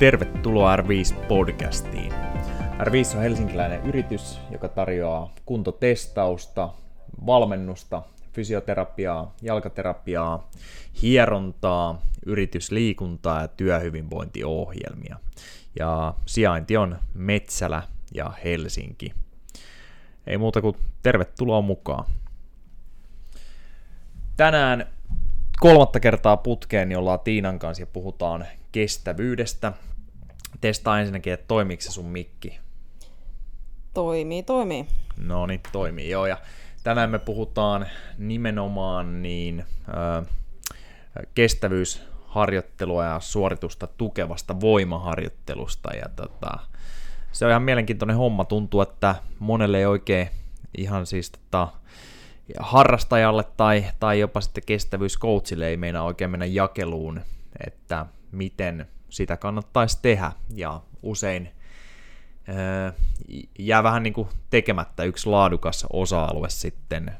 Tervetuloa R5-podcastiin. R5 on helsinkiläinen yritys, joka tarjoaa kuntotestausta, valmennusta, fysioterapiaa, jalkaterapiaa, hierontaa, yritysliikuntaa ja työhyvinvointiohjelmia. Ja sijainti on Metsälä ja Helsinki. Ei muuta kuin tervetuloa mukaan. Tänään kolmatta kertaa putkeen niin ollaan Tiinan kanssa ja puhutaan kestävyydestä. Testaa ensinnäkin, että toimiiko se sun mikki. Toimii, toimii. No niin, toimii joo. Ja tänään me puhutaan nimenomaan niin ö, kestävyysharjoittelua ja suoritusta tukevasta voimaharjoittelusta. Ja tota, se on ihan mielenkiintoinen homma. Tuntuu, että monelle ei oikein ihan siis tota, harrastajalle tai, tai jopa sitten kestävyyskoutsille ei meinaa oikein mennä jakeluun, että miten sitä kannattaisi tehdä. Ja usein ää, jää vähän niin kuin tekemättä yksi laadukas osa-alue sitten,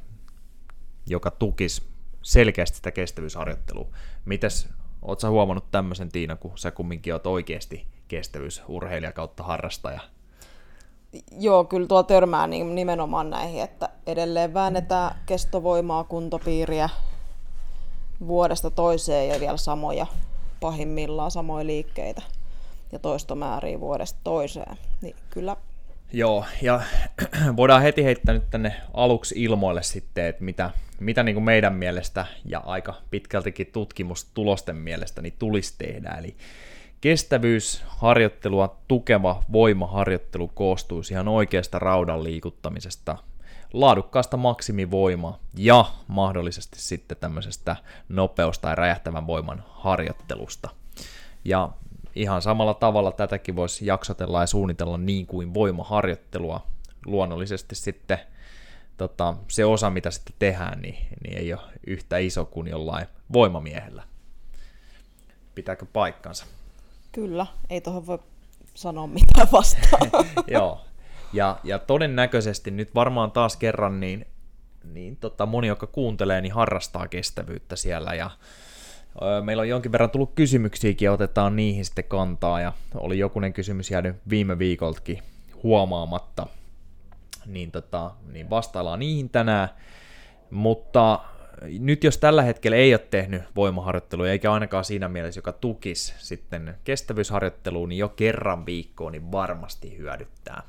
joka tukisi selkeästi sitä kestävyysharjoittelua. Mites, ootko huomannut tämmöisen Tiina, kun sä kumminkin oot oikeasti kestävyysurheilija kautta harrastaja? Joo, kyllä tuo törmää nimenomaan näihin, että edelleen väännetään kestovoimaa, kuntopiiriä vuodesta toiseen ja vielä samoja, pahimmillaan samoja liikkeitä ja toistomääriä vuodesta toiseen. Niin kyllä Joo, ja voidaan heti heittää nyt tänne aluksi ilmoille sitten, että mitä, mitä niin kuin meidän mielestä ja aika pitkältikin tutkimustulosten mielestä niin tulisi tehdä. Eli kestävyysharjoittelua tukeva voimaharjoittelu koostuisi ihan oikeasta raudan liikuttamisesta, laadukkaasta maksimivoima ja mahdollisesti sitten tämmöisestä nopeus- tai räjähtävän voiman harjoittelusta. Ja ihan samalla tavalla tätäkin voisi jaksotella ja suunnitella niin kuin voimaharjoittelua. Luonnollisesti sitten tota, se osa, mitä sitten tehdään, niin, niin ei ole yhtä iso kuin jollain voimamiehellä. Pitääkö paikkansa? Kyllä, ei tuohon voi sanoa mitään vastaan. Joo, ja, ja todennäköisesti nyt varmaan taas kerran niin, niin tota, moni, joka kuuntelee, niin harrastaa kestävyyttä siellä ja ö, Meillä on jonkin verran tullut kysymyksiäkin ja otetaan niihin sitten kantaa ja oli jokunen kysymys jäänyt viime viikoltakin huomaamatta, niin, tota, niin vastaillaan niihin tänään. Mutta nyt jos tällä hetkellä ei ole tehnyt voimaharjoittelua, eikä ainakaan siinä mielessä, joka tukisi sitten kestävyysharjoitteluun, niin jo kerran viikkoon niin varmasti hyödyttää.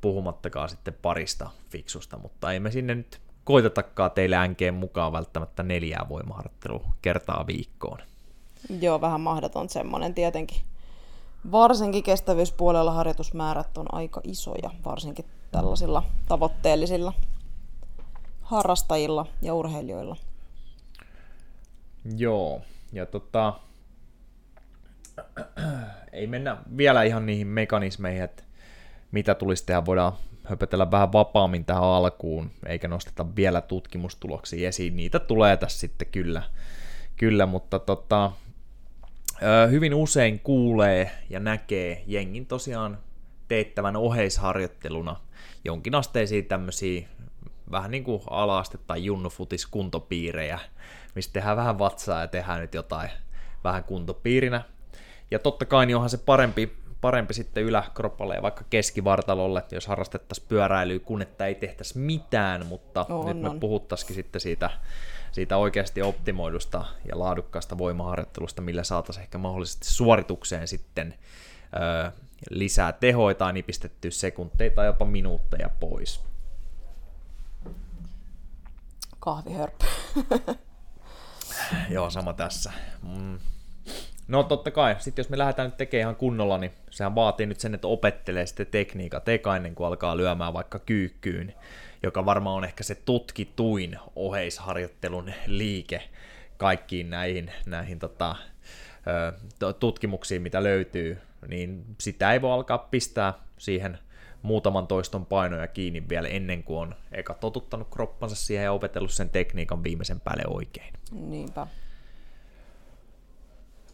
Puhumattakaan sitten parista fiksusta, mutta ei me sinne nyt koitetakaan teille änkeen mukaan välttämättä neljää voimaharjoittelua kertaa viikkoon. Joo, vähän mahdoton semmoinen tietenkin. Varsinkin kestävyyspuolella harjoitusmäärät on aika isoja, varsinkin tällaisilla tavoitteellisilla harrastajilla ja urheilijoilla. Joo, ja tota, ei mennä vielä ihan niihin mekanismeihin, että mitä tulisi tehdä, voidaan höpötellä vähän vapaammin tähän alkuun, eikä nosteta vielä tutkimustuloksia esiin. Niitä tulee tässä sitten kyllä, kyllä mutta tota, hyvin usein kuulee ja näkee jengin tosiaan teettävän oheisharjoitteluna jonkinasteisia tämmöisiä vähän niin kuin alaste tai junnufutis kuntopiirejä, mistä tehdään vähän vatsaa ja tehdään nyt jotain vähän kuntopiirinä. Ja totta kai niin onhan se parempi, parempi sitten yläkroppalle ja vaikka keskivartalolle, jos harrastettaisiin pyöräilyä, kun että ei tehtäisi mitään, mutta on, nyt me on. puhuttaisikin sitten siitä, siitä oikeasti optimoidusta ja laadukkaasta voimaharjoittelusta, millä saataisiin ehkä mahdollisesti suoritukseen sitten ö, lisää tehoita tai nipistettyä sekunteja tai jopa minuutteja pois kahvihörppy. Joo, sama tässä. Mm. No totta kai, sitten jos me lähdetään nyt tekemään ihan kunnolla, niin sehän vaatii nyt sen, että opettelee sitten tekniikat eka ennen kuin alkaa lyömään vaikka kyykkyyn, joka varmaan on ehkä se tutkituin oheisharjoittelun liike kaikkiin näihin, näihin tota, tutkimuksiin, mitä löytyy, niin sitä ei voi alkaa pistää siihen muutaman toiston painoja kiinni vielä ennen kuin on eka totuttanut kroppansa siihen ja opetellut sen tekniikan viimeisen päälle oikein. Niinpä.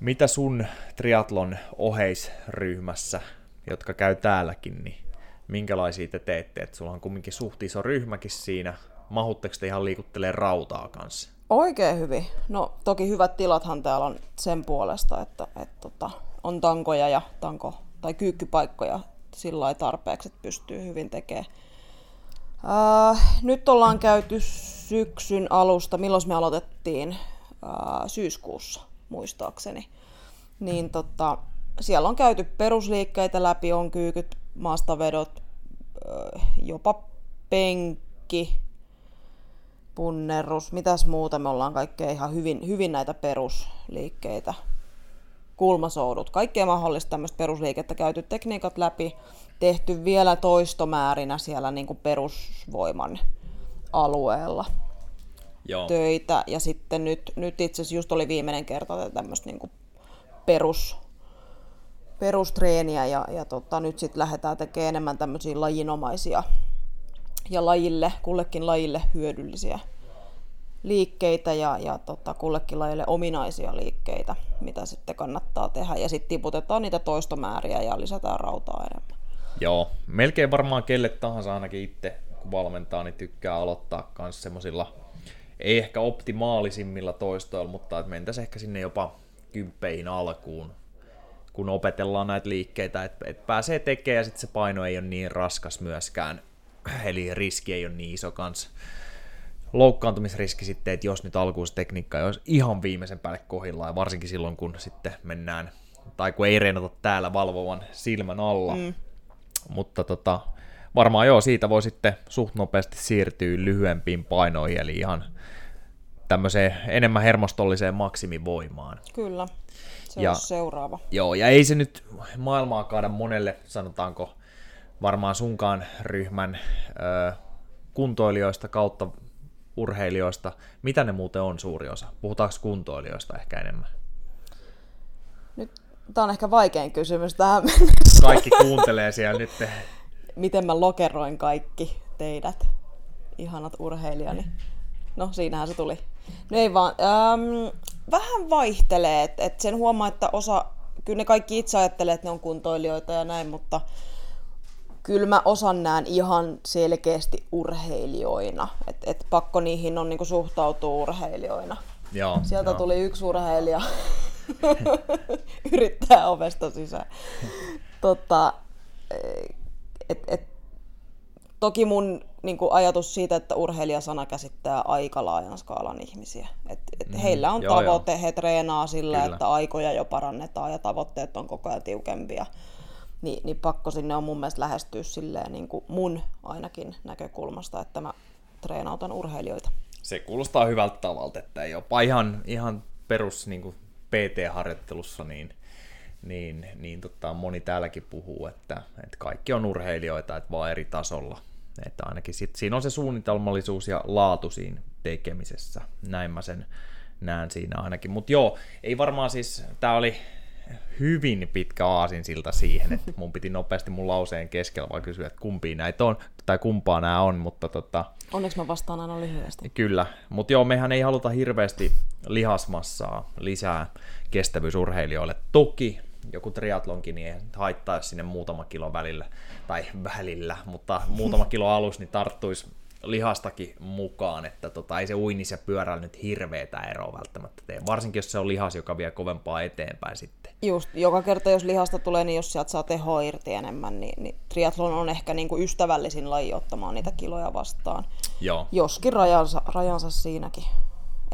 Mitä sun triatlon oheisryhmässä, jotka käy täälläkin, niin minkälaisia te teette? Et sulla on kumminkin suht iso ryhmäkin siinä. Mahutteko te ihan liikuttelee rautaa kanssa? Oikein hyvin. No toki hyvät tilathan täällä on sen puolesta, että, että, että tota, on tankoja ja tanko, tai kyykkypaikkoja sillä tarpeeksi, että pystyy hyvin tekemään. Äh, nyt ollaan käyty syksyn alusta, milloin me aloitettiin? Äh, syyskuussa, muistaakseni. Niin tota, siellä on käyty perusliikkeitä läpi, on kyykyt, maastavedot, jopa penkki, punnerus, mitäs muuta, me ollaan kaikkea ihan hyvin, hyvin näitä perusliikkeitä, kulmasoudut, kaikkea mahdollista tämmöistä perusliikettä käyty tekniikat läpi, tehty vielä toistomäärinä siellä niin kuin perusvoiman alueella Joo. töitä. Ja sitten nyt, nyt itse asiassa just oli viimeinen kerta tämmöistä niin perus, perustreeniä ja, ja tota, nyt sitten lähdetään tekemään enemmän tämmöisiä lajinomaisia ja lajille, kullekin lajille hyödyllisiä liikkeitä ja, ja tota, kullekin lajille ominaisia liikkeitä, mitä sitten kannattaa tehdä. Ja sitten tiputetaan niitä toistomääriä ja lisätään rautaa enemmän. Joo, melkein varmaan kelle tahansa ainakin itse, kun valmentaa, niin tykkää aloittaa myös semmoisilla, ei ehkä optimaalisimmilla toistoilla, mutta että mentäisiin ehkä sinne jopa kymppeihin alkuun, kun opetellaan näitä liikkeitä, että, että pääsee tekemään ja sitten se paino ei ole niin raskas myöskään, eli riski ei ole niin iso kanssa loukkaantumisriski sitten, että jos nyt alkuun se tekniikka ei olisi ihan viimeisen päälle kohillaan, ja varsinkin silloin, kun sitten mennään, tai kun ei reenata täällä valvovan silmän alla. Mm. Mutta tota, varmaan joo, siitä voi sitten suht nopeasti siirtyä lyhyempiin painoihin, eli ihan tämmöiseen enemmän hermostolliseen maksimivoimaan. Kyllä, se ja, on seuraava. Joo, ja ei se nyt maailmaa kaada monelle, sanotaanko, varmaan sunkaan ryhmän ö, kuntoilijoista kautta urheilijoista. Mitä ne muuten on suuri osa? Puhutaanko kuntoilijoista ehkä enemmän? Nyt tämä on ehkä vaikein kysymys tähän mennessä. Kaikki kuuntelee siellä nyt. Miten mä lokeroin kaikki teidät, ihanat urheilijani? No, siinähän se tuli. No ei vaan, ähm, vähän vaihtelee, että et sen huomaa, että osa, kyllä ne kaikki itse ajattelee, että ne on kuntoilijoita ja näin, mutta kyllä mä osan näen ihan selkeästi urheilijoina. Et, et pakko niihin on niinku suhtautua urheilijoina. Joo, Sieltä joo. tuli yksi urheilija yrittää ovesta sisään. tota, et, et, toki mun niin kuin ajatus siitä, että urheilijasana käsittää aika laajan skaalan ihmisiä. Et, et mm, heillä on joo, tavoite, joo. he treenaa sillä, Kyllä. että aikoja jo parannetaan ja tavoitteet on koko ajan tiukempia niin, niin pakko sinne on mun mielestä lähestyä silleen niin kuin mun ainakin näkökulmasta, että mä treenautan urheilijoita. Se kuulostaa hyvältä tavalta, että jopa ihan, ihan perus niin kuin PT-harjoittelussa niin, niin, niin tota, moni täälläkin puhuu, että, että kaikki on urheilijoita, että vaan eri tasolla. Että ainakin sit, siinä on se suunnitelmallisuus ja laatu siinä tekemisessä. Näin mä sen näen siinä ainakin. Mutta joo, ei varmaan siis, tämä oli hyvin pitkä aasinsilta siihen, että mun piti nopeasti mun lauseen keskellä vaan kysyä, että kumpi näitä on, tai kumpaa nämä on, mutta tota... Onneksi mä vastaan aina lyhyesti. Kyllä, mutta joo, mehän ei haluta hirveästi lihasmassaa lisää kestävyysurheilijoille. Toki joku triatlonkin, niin haittaa, sinne muutama kilo välillä, tai välillä, mutta muutama kilo alus, niin tarttuisi lihastakin mukaan, että tota, ei se uinis ja pyörällä nyt hirveetä eroa välttämättä tee, varsinkin jos se on lihas, joka vie kovempaa eteenpäin sitten. Just, joka kerta jos lihasta tulee, niin jos sieltä saa tehoa irti enemmän, niin, niin triathlon on ehkä niin kuin ystävällisin laji ottamaan niitä kiloja vastaan. Joo. Joskin rajansa, rajansa siinäkin,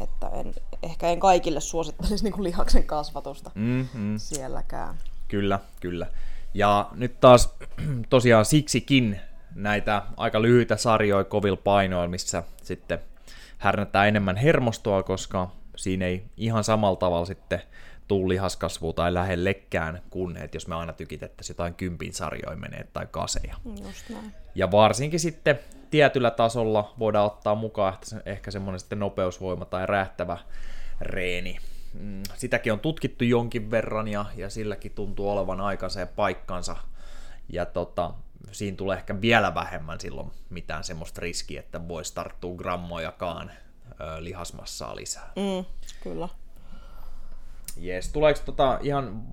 että en, ehkä en kaikille suosittelisi niin kuin lihaksen kasvatusta mm-hmm. sielläkään. Kyllä, kyllä. Ja nyt taas tosiaan siksikin näitä aika lyhyitä sarjoja kovilla painoilla, missä sitten härnätään enemmän hermostoa, koska siinä ei ihan samalla tavalla sitten tuu lihaskasvua tai lähellekään kuin, että jos me aina tykitettäisiin jotain kympin sarjoja menee tai kaseja. Just näin. Ja varsinkin sitten tietyllä tasolla voidaan ottaa mukaan ehkä semmoinen sitten nopeusvoima tai rähtävä reeni. Mm, sitäkin on tutkittu jonkin verran ja, ja silläkin tuntuu olevan aikansa ja paikkansa. Ja tota, siinä tulee ehkä vielä vähemmän silloin mitään semmoista riskiä, että voisi tarttua grammojakaan ö, lihasmassaa lisää. Mm, kyllä. Jees, tuleeko tota ihan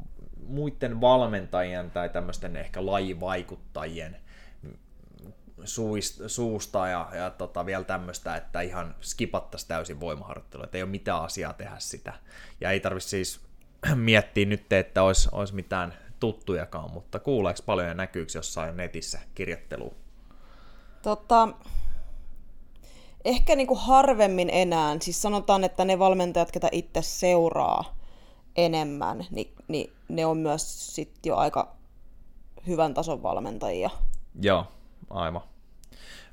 muiden valmentajien tai tämmöisten ehkä lajivaikuttajien suista, suusta ja, ja tota, vielä tämmöistä, että ihan skipattaisi täysin voimaharjoittelua, että ei ole mitään asiaa tehdä sitä. Ja ei tarvitse siis miettiä nyt, että olisi, olisi mitään tuttujakaan, mutta kuuleeko paljon ja näkyykö jossain netissä kirjoittelua? Tota, ehkä niinku harvemmin enää. Siis sanotaan, että ne valmentajat, ketä itse seuraa enemmän, niin, niin ne on myös sit jo aika hyvän tason valmentajia. Joo, aivan.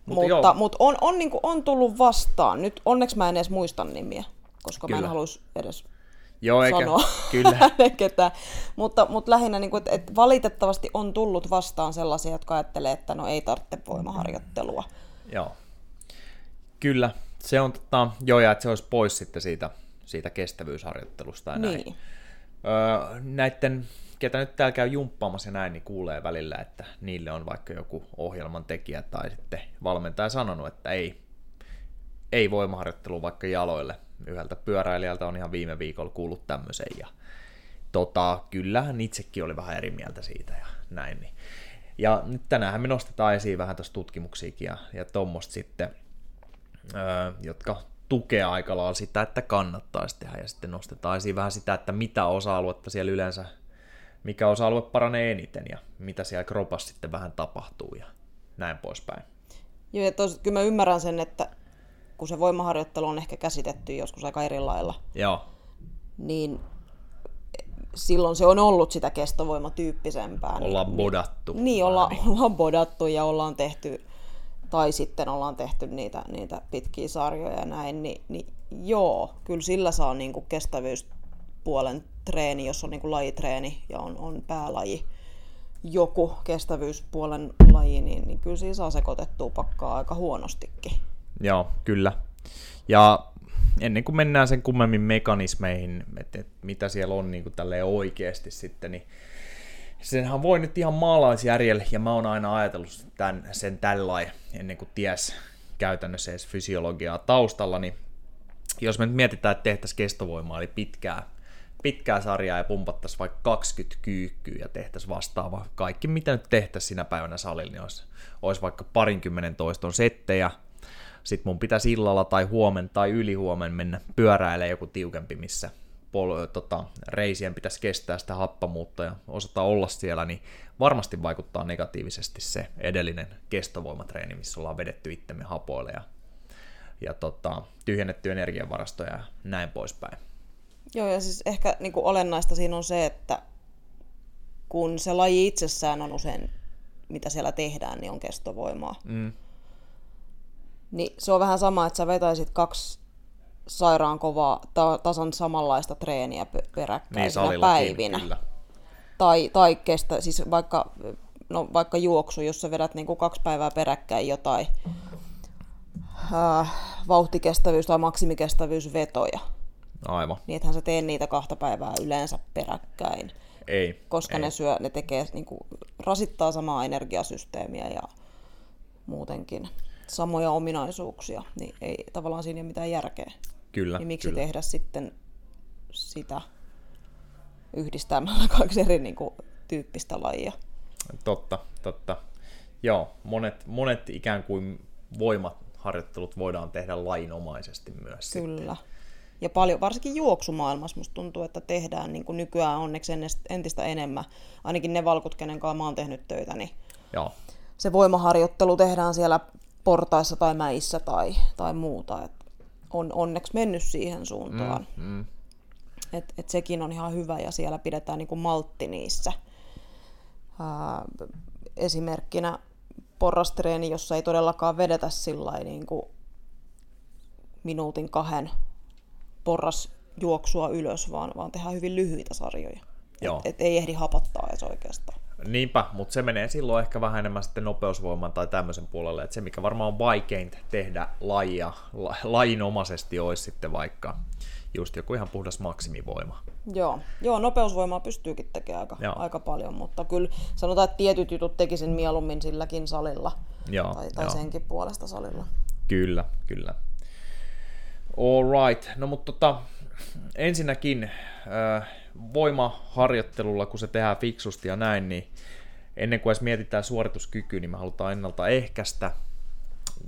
Mut mutta mutta on, on, niin on tullut vastaan. Nyt onneksi mä en edes muista nimiä, koska Kyllä. mä en haluaisi edes Joo, eikä, sanoa kyllä. ketään. Mutta, mutta lähinnä, niin kuin, että, että valitettavasti on tullut vastaan sellaisia, jotka ajattelee, että no ei tarvitse voimaharjoittelua. Joo. Kyllä, se on tota, joo, ja että se olisi pois sitten siitä, siitä kestävyysharjoittelusta ja näin. Niin. Öö, näiden ketä nyt täällä käy jumppaamassa ja näin, niin kuulee välillä, että niille on vaikka joku ohjelman tekijä tai sitten valmentaja sanonut, että ei, ei voimaharjoittelu vaikka jaloille. Yhdeltä pyöräilijältä on ihan viime viikolla kuullut tämmöisen ja tota, kyllähän itsekin oli vähän eri mieltä siitä ja näin. Niin. Ja nyt tänään me nostetaan esiin vähän tuossa tutkimuksiakin ja, ja tuommoista sitten, öö, jotka tukee aika lailla sitä, että kannattaisi tehdä ja sitten nostetaan esiin vähän sitä, että mitä osa-aluetta siellä yleensä mikä osa-alue paranee eniten ja mitä siellä kropassa sitten vähän tapahtuu ja näin poispäin. Joo, ja tos, kyllä mä ymmärrän sen, että kun se voimaharjoittelu on ehkä käsitetty joskus aika eri lailla, Joo. niin silloin se on ollut sitä kestovoimatyyppisempää. Ollaan niin, bodattu. Niin, olla, niin. ollaan bodattu ja ollaan tehty, tai sitten ollaan tehty niitä, niitä pitkiä sarjoja ja näin, niin, niin joo, kyllä sillä saa niin kuin kestävyyspuolen treeni, jos on niin kuin lajitreeni ja on, on päälaji joku kestävyyspuolen laji, niin, niin kyllä siinä saa sekoitettua pakkaa aika huonostikin. Joo, kyllä. Ja ennen kuin mennään sen kummemmin mekanismeihin, että, että mitä siellä on niin kuin oikeasti sitten, niin senhän voi nyt ihan maalaisjärjellä, ja mä oon aina ajatellut tämän, sen tällainen, ennen kuin ties käytännössä edes fysiologiaa taustalla, niin jos me nyt mietitään, että tehtäisiin kestovoimaa, eli pitkää pitkää sarjaa ja pumpattaisiin vaikka 20 kyykkyä ja tehtäisiin vastaava. Kaikki, mitä nyt tehtäisiin sinä päivänä salilla, niin olisi, olisi vaikka parinkymmenen toiston settejä. Sitten mun pitäisi illalla tai huomen tai ylihuomen mennä pyöräilemään joku tiukempi, missä pol- tota, reisien pitäisi kestää sitä happamuutta ja osata olla siellä, niin varmasti vaikuttaa negatiivisesti se edellinen kestovoimatreeni, missä ollaan vedetty itsemme hapoille ja, ja tota, tyhjennetty energiavarastoja ja näin poispäin. Joo, ja siis ehkä niin kuin olennaista siinä on se, että kun se laji itsessään on usein, mitä siellä tehdään, niin on kestovoimaa. Mm. Niin se on vähän sama, että sä vetäisit kaksi sairaan kovaa, ta- tasan samanlaista treeniä peräkkäisinä niin, päivinä. Kyllä. Tai, tai kestä, siis vaikka, no, vaikka juoksu, jos sä vedät niin kuin kaksi päivää peräkkäin jotain äh, vauhtikestävyys- tai maksimikestävyysvetoja, Aivan. Niin ethän sä tee niitä kahta päivää yleensä peräkkäin. Ei. Koska ei. ne syö, ne tekee, niin kuin, rasittaa samaa energiasysteemiä ja muutenkin samoja ominaisuuksia, niin ei tavallaan siinä ole mitään järkeä. Kyllä. Niin miksi kyllä. tehdä sitten sitä yhdistämällä kaksi eri niin kuin, tyyppistä lajia? Totta, totta. Joo, monet, monet ikään kuin voimaharjoittelut voidaan tehdä lainomaisesti myös. Kyllä. Sitten ja paljon, varsinkin juoksumaailmassa musta tuntuu, että tehdään niin kuin nykyään onneksi entistä enemmän. Ainakin ne valkut, kenen kanssa mä oon tehnyt töitä, niin Joo. se voimaharjoittelu tehdään siellä portaissa tai mäissä tai, tai muuta. Et on onneksi mennyt siihen suuntaan. Mm, mm. Et, et sekin on ihan hyvä ja siellä pidetään niin kuin maltti niissä. Ää, esimerkkinä porrastreeni, jossa ei todellakaan vedetä sillä niin kuin minuutin kahden porras juoksua ylös, vaan, vaan tehdään hyvin lyhyitä sarjoja. Joo. Et, et ei ehdi hapattaa edes oikeastaan. Niinpä, mutta se menee silloin ehkä vähän enemmän sitten nopeusvoiman tai tämmöisen puolelle, että se mikä varmaan on vaikeinta tehdä lajia, la, lajinomaisesti olisi sitten vaikka just joku ihan puhdas maksimivoima. Joo, Joo nopeusvoimaa pystyykin tekemään aika, aika paljon, mutta kyllä sanotaan, että tietyt jutut tekisin mieluummin silläkin salilla Joo, tai, tai jo. senkin puolesta salilla. Kyllä, kyllä. All right. No mutta tota, ensinnäkin äh, voimaharjoittelulla, kun se tehdään fiksusti ja näin, niin ennen kuin edes mietitään suorituskyky, niin me halutaan ennaltaehkäistä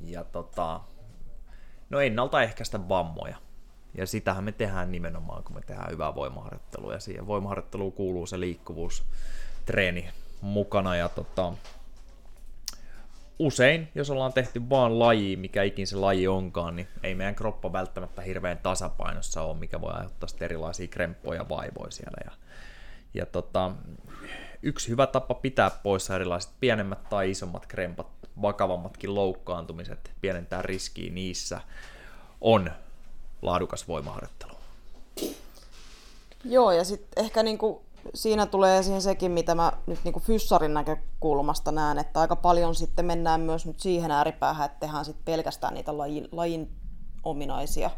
ja tota, no ennaltaehkäistä vammoja. Ja sitähän me tehdään nimenomaan, kun me tehdään hyvää voimaharjoittelua. Ja siihen voimaharjoitteluun kuuluu se liikkuvuus, treeni mukana. Ja tota, usein, jos ollaan tehty vaan laji, mikä ikin se laji onkaan, niin ei meidän kroppa välttämättä hirveän tasapainossa ole, mikä voi aiheuttaa erilaisia kremppoja ja vaivoja siellä. Ja, ja tota, yksi hyvä tapa pitää poissa erilaiset pienemmät tai isommat krempat, vakavammatkin loukkaantumiset, pienentää riskiä niissä, on laadukas voimaharjoittelu. Joo, ja sitten ehkä niinku siinä tulee esiin sekin, mitä mä nyt niinku fyssarin näkökulmasta näen, että aika paljon sitten mennään myös nyt siihen ääripäähän, että tehdään sitten pelkästään niitä lajin, lajin ominaisia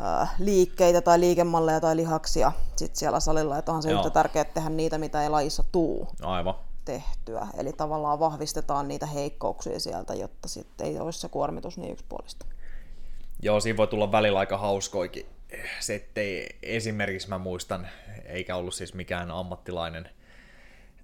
ää, liikkeitä tai liikemalleja tai lihaksia sit siellä salilla, että onhan se Joo. yhtä tärkeää tehdä niitä, mitä ei lajissa tuu Aivan. tehtyä. Eli tavallaan vahvistetaan niitä heikkouksia sieltä, jotta sitten ei olisi se kuormitus niin yksipuolista. Joo, siinä voi tulla välillä aika hauskoikin. Se, ettei esimerkiksi mä muistan, eikä ollut siis mikään ammattilainen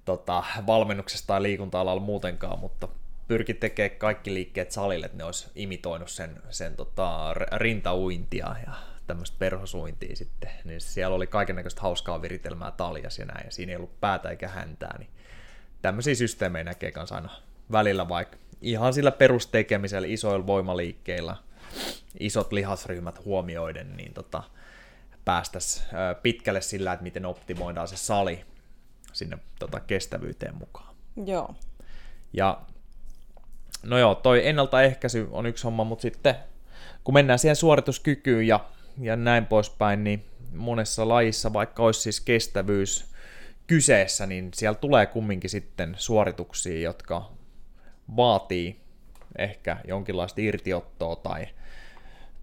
tota, valmennuksesta tai liikunta-alalla muutenkaan, mutta pyrki tekemään kaikki liikkeet salille, että ne olisi imitoinut sen, sen tota, rintauintia ja tämmöistä perhosuintia sitten, niin siellä oli kaikenlaista hauskaa viritelmää taljas ja näin, ja siinä ei ollut päätä eikä häntää, niin tämmöisiä systeemejä näkee kanssa aina välillä, vaikka ihan sillä perustekemisellä, isoilla voimaliikkeillä, isot lihasryhmät huomioiden, niin tota, päästäisiin pitkälle sillä, että miten optimoidaan se sali sinne tota, kestävyyteen mukaan. Joo. Ja no joo, toi ennaltaehkäisy on yksi homma, mutta sitten kun mennään siihen suorituskykyyn ja, ja näin poispäin, niin monessa lajissa, vaikka olisi siis kestävyys kyseessä, niin siellä tulee kumminkin sitten suorituksia, jotka vaatii ehkä jonkinlaista irtiottoa tai,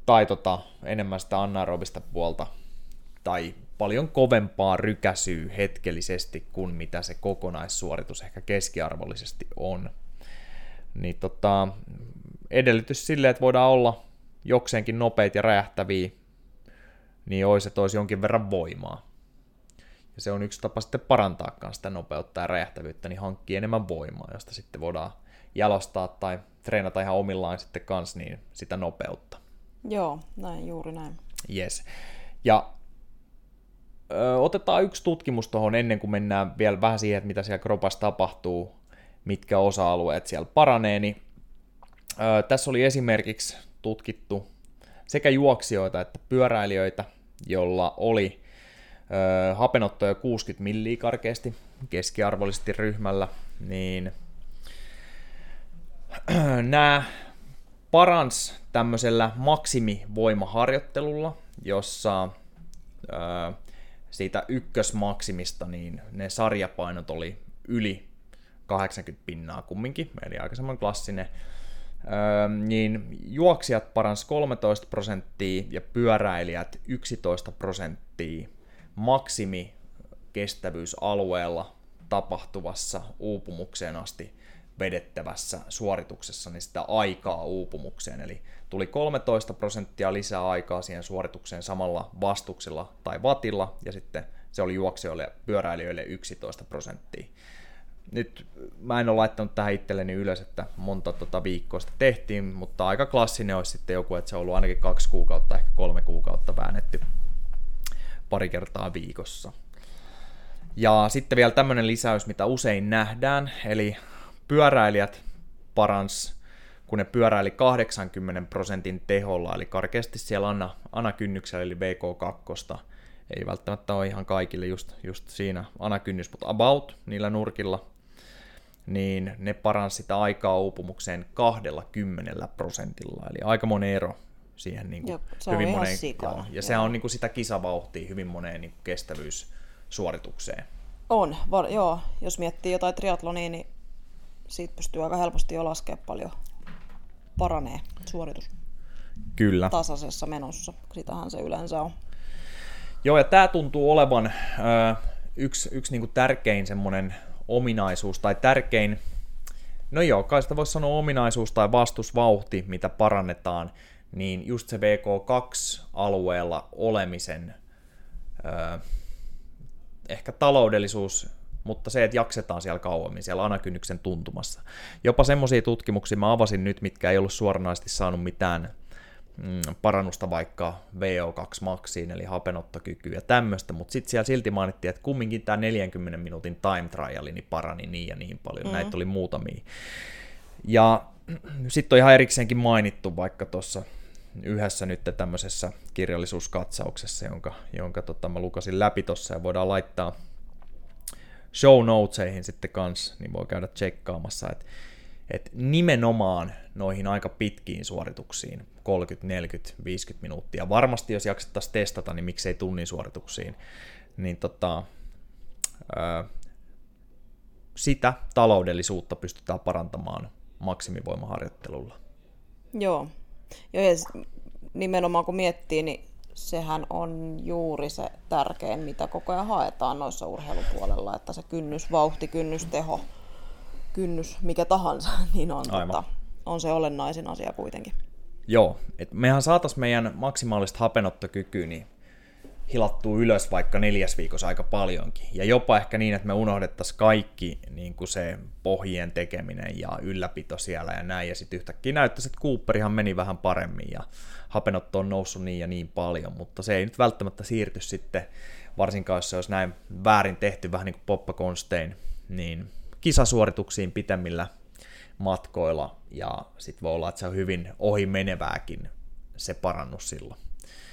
tai tota, enemmän sitä anaerobista puolta tai paljon kovempaa rykäsyä hetkellisesti kuin mitä se kokonaissuoritus ehkä keskiarvollisesti on. Niin tota, edellytys sille, että voidaan olla jokseenkin nopeita ja räjähtäviä, niin olisi, että olisi jonkin verran voimaa. Ja se on yksi tapa sitten parantaa sitä nopeutta ja räjähtävyyttä, niin hankkii enemmän voimaa, josta sitten voidaan jalostaa tai treenata ihan omillaan sitten kans niin sitä nopeutta. Joo, näin, juuri näin. Yes. Ja otetaan yksi tutkimus tuohon ennen kuin mennään vielä vähän siihen, että mitä siellä kropassa tapahtuu, mitkä osa-alueet siellä paranee, niin ö, tässä oli esimerkiksi tutkittu sekä juoksijoita että pyöräilijöitä, jolla oli ö, hapenottoja 60 milliä karkeasti keskiarvollisesti ryhmällä, niin nämä parans tämmöisellä maksimivoimaharjoittelulla, jossa ö, siitä ykkösmaksimista niin ne sarjapainot oli yli 80 pinnaa kumminkin, eli aika semmoinen klassinen, öö, niin juoksijat parans 13 prosenttia ja pyöräilijät 11 prosenttia maksimi kestävyysalueella tapahtuvassa uupumukseen asti vedettävässä suorituksessa niin sitä aikaa uupumukseen. Eli tuli 13 prosenttia lisää aikaa siihen suoritukseen samalla vastuksella tai vatilla, ja sitten se oli juoksijoille ja pyöräilijöille 11 prosenttia. Nyt mä en ole laittanut tähän itselleni ylös, että monta tota viikkoa sitä tehtiin, mutta aika klassinen olisi sitten joku, että se on ollut ainakin kaksi kuukautta, ehkä kolme kuukautta väännetty pari kertaa viikossa. Ja sitten vielä tämmöinen lisäys, mitä usein nähdään, eli pyöräilijät parans, kun ne pyöräili 80 prosentin teholla, eli karkeasti siellä ana, anakynnyksellä, eli VK2, ei välttämättä ole ihan kaikille just, just siinä anakynnys, mutta about niillä nurkilla, niin ne paransi sitä aikaa uupumukseen 20 prosentilla, eli aika monen ero siihen niin kuin Joo, se hyvin on moneen, sika. joo, ja se on niin kuin sitä kisavauhtia hyvin moneen niin kuin kestävyyssuoritukseen. On, var, joo. Jos miettii jotain triatlonia, niin siitä pystyy aika helposti jo laskemaan paljon paranee suoritus Kyllä. tasaisessa menossa. Sitähän se yleensä on. Joo, ja tämä tuntuu olevan ö, yksi, yksi niinku tärkein semmoinen ominaisuus, tai tärkein, no joo, kai sitä voisi sanoa ominaisuus tai vastusvauhti, mitä parannetaan, niin just se VK2-alueella olemisen ö, ehkä taloudellisuus, mutta se, että jaksetaan siellä kauemmin, siellä anakynnyksen tuntumassa. Jopa semmoisia tutkimuksia mä avasin nyt, mitkä ei ollut suoranaisesti saanut mitään mm, parannusta vaikka VO2 maksiin, eli hapenottokykyä ja tämmöistä, mutta sitten siellä silti mainittiin, että kumminkin tämä 40 minuutin time triali niin parani niin ja niin paljon, mm. näitä oli muutamia. Ja sitten on ihan erikseenkin mainittu vaikka tuossa yhdessä nyt tämmöisessä kirjallisuuskatsauksessa, jonka, jonka tota, mä lukasin läpi tuossa ja voidaan laittaa show notesihin sitten kans, niin voi käydä tsekkaamassa, että et nimenomaan noihin aika pitkiin suorituksiin, 30, 40, 50 minuuttia, varmasti jos jaksettaisiin testata, niin miksei tunnin suorituksiin, niin tota, ää, sitä taloudellisuutta pystytään parantamaan maksimivoimaharjoittelulla. Joo. Joo, ja nimenomaan kun miettii, niin sehän on juuri se tärkein, mitä koko ajan haetaan noissa urheilupuolella, että se kynnys, vauhti, kynnys, teho, kynnys, mikä tahansa, niin on, tota, on se olennaisin asia kuitenkin. Joo, et mehän saataisiin meidän maksimaalista hapenottokykyä niin hilattua ylös vaikka neljäs viikossa aika paljonkin. Ja jopa ehkä niin, että me unohdettaisiin kaikki niin kuin se pohjien tekeminen ja ylläpito siellä ja näin. Ja sitten yhtäkkiä näyttäisi, että Cooperihan meni vähän paremmin ja hapenotto on noussut niin ja niin paljon, mutta se ei nyt välttämättä siirty sitten, varsinkaan jos se olisi näin väärin tehty, vähän niin kuin poppakonstein, niin kisasuorituksiin pitemmillä matkoilla, ja sitten voi olla, että se on hyvin ohi menevääkin se parannus silloin.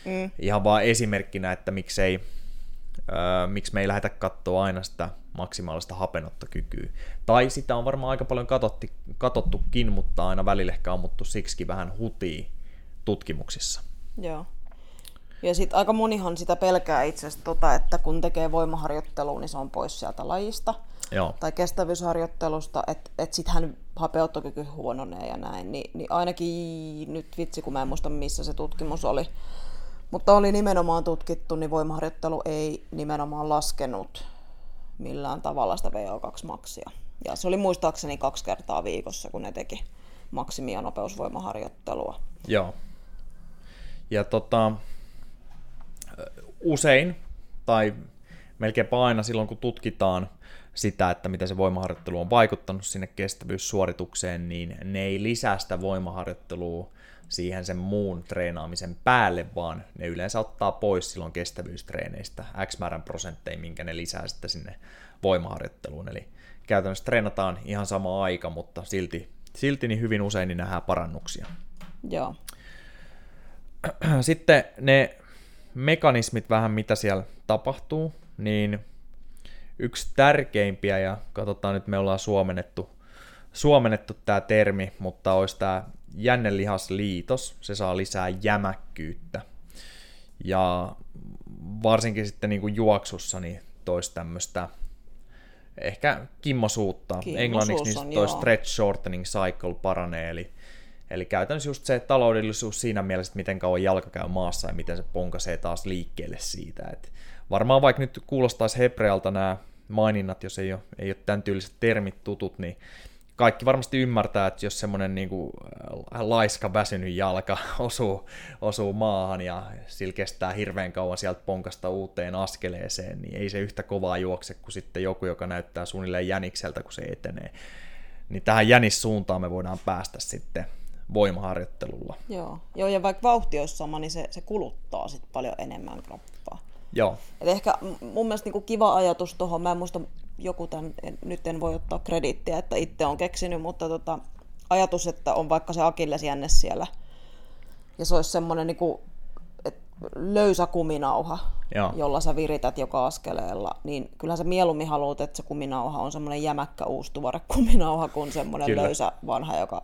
Mm. Ihan vaan esimerkkinä, että miksei, öö, miksi me ei lähdetä katsoa aina sitä maksimaalista hapenottokykyä. Tai sitä on varmaan aika paljon katotti, katottukin, mutta aina välillä ehkä ammuttu siksi vähän hutii tutkimuksissa. Joo. Ja sitten aika monihan sitä pelkää itse asiassa, tota, että kun tekee voimaharjoittelua, niin se on pois sieltä lajista. Joo. Tai kestävyysharjoittelusta, että et sitten hän hapeuttokyky huononee ja näin. Ni, niin ainakin nyt vitsi, kun mä en muista missä se tutkimus oli, mutta oli nimenomaan tutkittu, niin voimaharjoittelu ei nimenomaan laskenut millään tavalla sitä VO2-maksia. Ja se oli muistaakseni kaksi kertaa viikossa, kun ne teki maksimi- ja nopeusvoimaharjoittelua. Joo. Ja tota, usein, tai melkeinpä aina silloin, kun tutkitaan sitä, että miten se voimaharjoittelu on vaikuttanut sinne kestävyyssuoritukseen, niin ne ei lisää sitä voimaharjoittelua siihen sen muun treenaamisen päälle, vaan ne yleensä ottaa pois silloin kestävyystreeneistä X määrän prosentteja, minkä ne lisää sitten sinne voimaharjoitteluun. Eli käytännössä treenataan ihan sama aika, mutta silti, silti niin hyvin usein niin nähdään parannuksia. Joo. Sitten ne mekanismit vähän, mitä siellä tapahtuu, niin yksi tärkeimpiä, ja katsotaan nyt me ollaan suomennettu, suomennettu tämä termi, mutta olisi tämä jännelihasliitos, se saa lisää jämäkkyyttä. Ja varsinkin sitten niin kuin juoksussa niin tois tämmöistä ehkä kimmosuutta. Kimmosuus Englanniksi niin toi stretch shortening cycle paranee, eli, eli käytännössä just se taloudellisuus siinä mielessä, että miten kauan jalka käy maassa ja miten se ponkasee taas liikkeelle siitä. Et varmaan vaikka nyt kuulostaisi hebrealta nämä maininnat, jos ei ole, ei ole tämän tyyliset termit tutut, niin kaikki varmasti ymmärtää, että jos semmoinen niin äh, laiska väsynyt jalka osuu, osuu maahan ja sillä kestää hirveän kauan sieltä ponkasta uuteen askeleeseen, niin ei se yhtä kovaa juokse kuin sitten joku, joka näyttää suunnilleen jänikseltä, kun se etenee. Niin tähän jänissuuntaan me voidaan päästä sitten voimaharjoittelulla. Joo, Joo ja vaikka vauhti olisi sama, niin se, se kuluttaa sitten paljon enemmän kroppaa. Joo. Et ehkä mun mielestä niin kiva ajatus tuohon, mä en muista joku tämän, en, nyt en voi ottaa krediittiä, että itse on keksinyt, mutta tota, ajatus, että on vaikka se akillesjänne siellä, ja se olisi semmoinen niin löysä kuminauha, Joo. jolla sä virität joka askeleella, niin kyllä sä mieluummin haluat, että se kuminauha on semmoinen jämäkkä uusi tuore kuminauha kuin semmoinen kyllä. löysä vanha, joka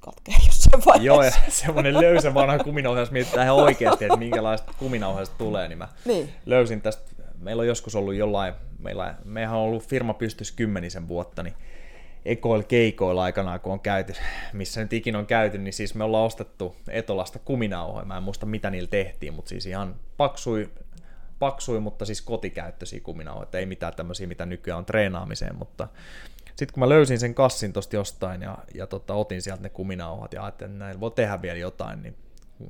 katkee jossain vaiheessa. Joo, ja semmoinen löysä vanha kuminauha, jos mietitään ihan oikeasti, että minkälaista kuminauhasta tulee, niin mä niin. löysin tästä meillä on joskus ollut jollain, meillä, mehän on ollut firma pystys kymmenisen vuotta, niin ekoilla keikoilla aikanaan, kun on käyty, missä nyt ikinä on käyty, niin siis me ollaan ostettu Etolasta kuminauhoja. Mä en muista, mitä niillä tehtiin, mutta siis ihan paksui, paksui mutta siis kotikäyttöisiä kuminauhoja. Ei mitään tämmöisiä, mitä nykyään on treenaamiseen, mutta sitten kun mä löysin sen kassin tosta jostain ja, ja tota, otin sieltä ne kuminauhat ja ajattelin, että näin voi tehdä vielä jotain, niin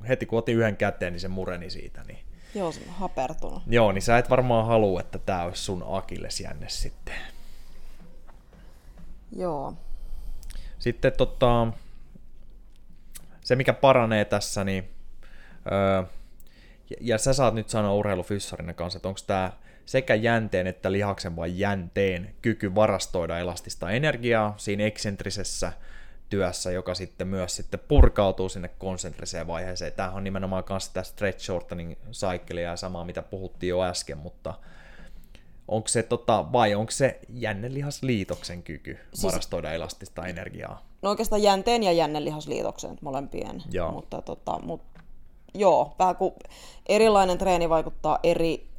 heti kun otin yhden käteen, niin se mureni siitä. Niin Joo, se on hapertunut. Joo, niin sä et varmaan halua, että tää olisi sun akillesjänne sitten. Joo. Sitten tota, se, mikä paranee tässä, niin Öö, ja, ja sä saat nyt sanoa urheilufyssarina kanssa, että onko tämä sekä jänteen että lihaksen vai jänteen kyky varastoida elastista energiaa siinä eksentrisessä työssä, joka sitten myös sitten purkautuu sinne konsentriseen vaiheeseen. Tämähän on nimenomaan myös sitä stretch shortening cyclea ja samaa, mitä puhuttiin jo äsken, mutta onko se tota, vai onko se jännelihasliitoksen kyky siis, varastoida elastista energiaa? No oikeastaan jänteen ja jännelihasliitoksen molempien, Joo. mutta tota, mut, joo, vähän kuin erilainen treeni vaikuttaa eri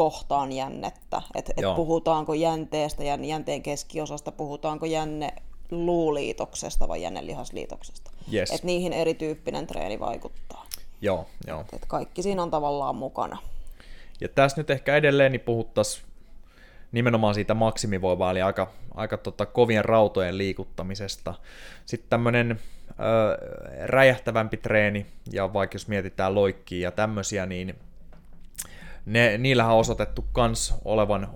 kohtaan jännettä. Et, et puhutaanko jänteestä ja jänteen keskiosasta, puhutaanko jänne luuliitoksesta vai jännelihasliitoksesta. Yes. Et niihin erityyppinen treeni vaikuttaa. Joo, joo. Et kaikki siinä on tavallaan mukana. Ja tässä nyt ehkä edelleen niin puhuttaisiin nimenomaan siitä maksimivoimaa, eli aika, aika tota, kovien rautojen liikuttamisesta. Sitten tämmöinen räjähtävämpi treeni, ja vaikka jos mietitään loikkia ja tämmöisiä, niin ne, niillähän on osoitettu kans olevan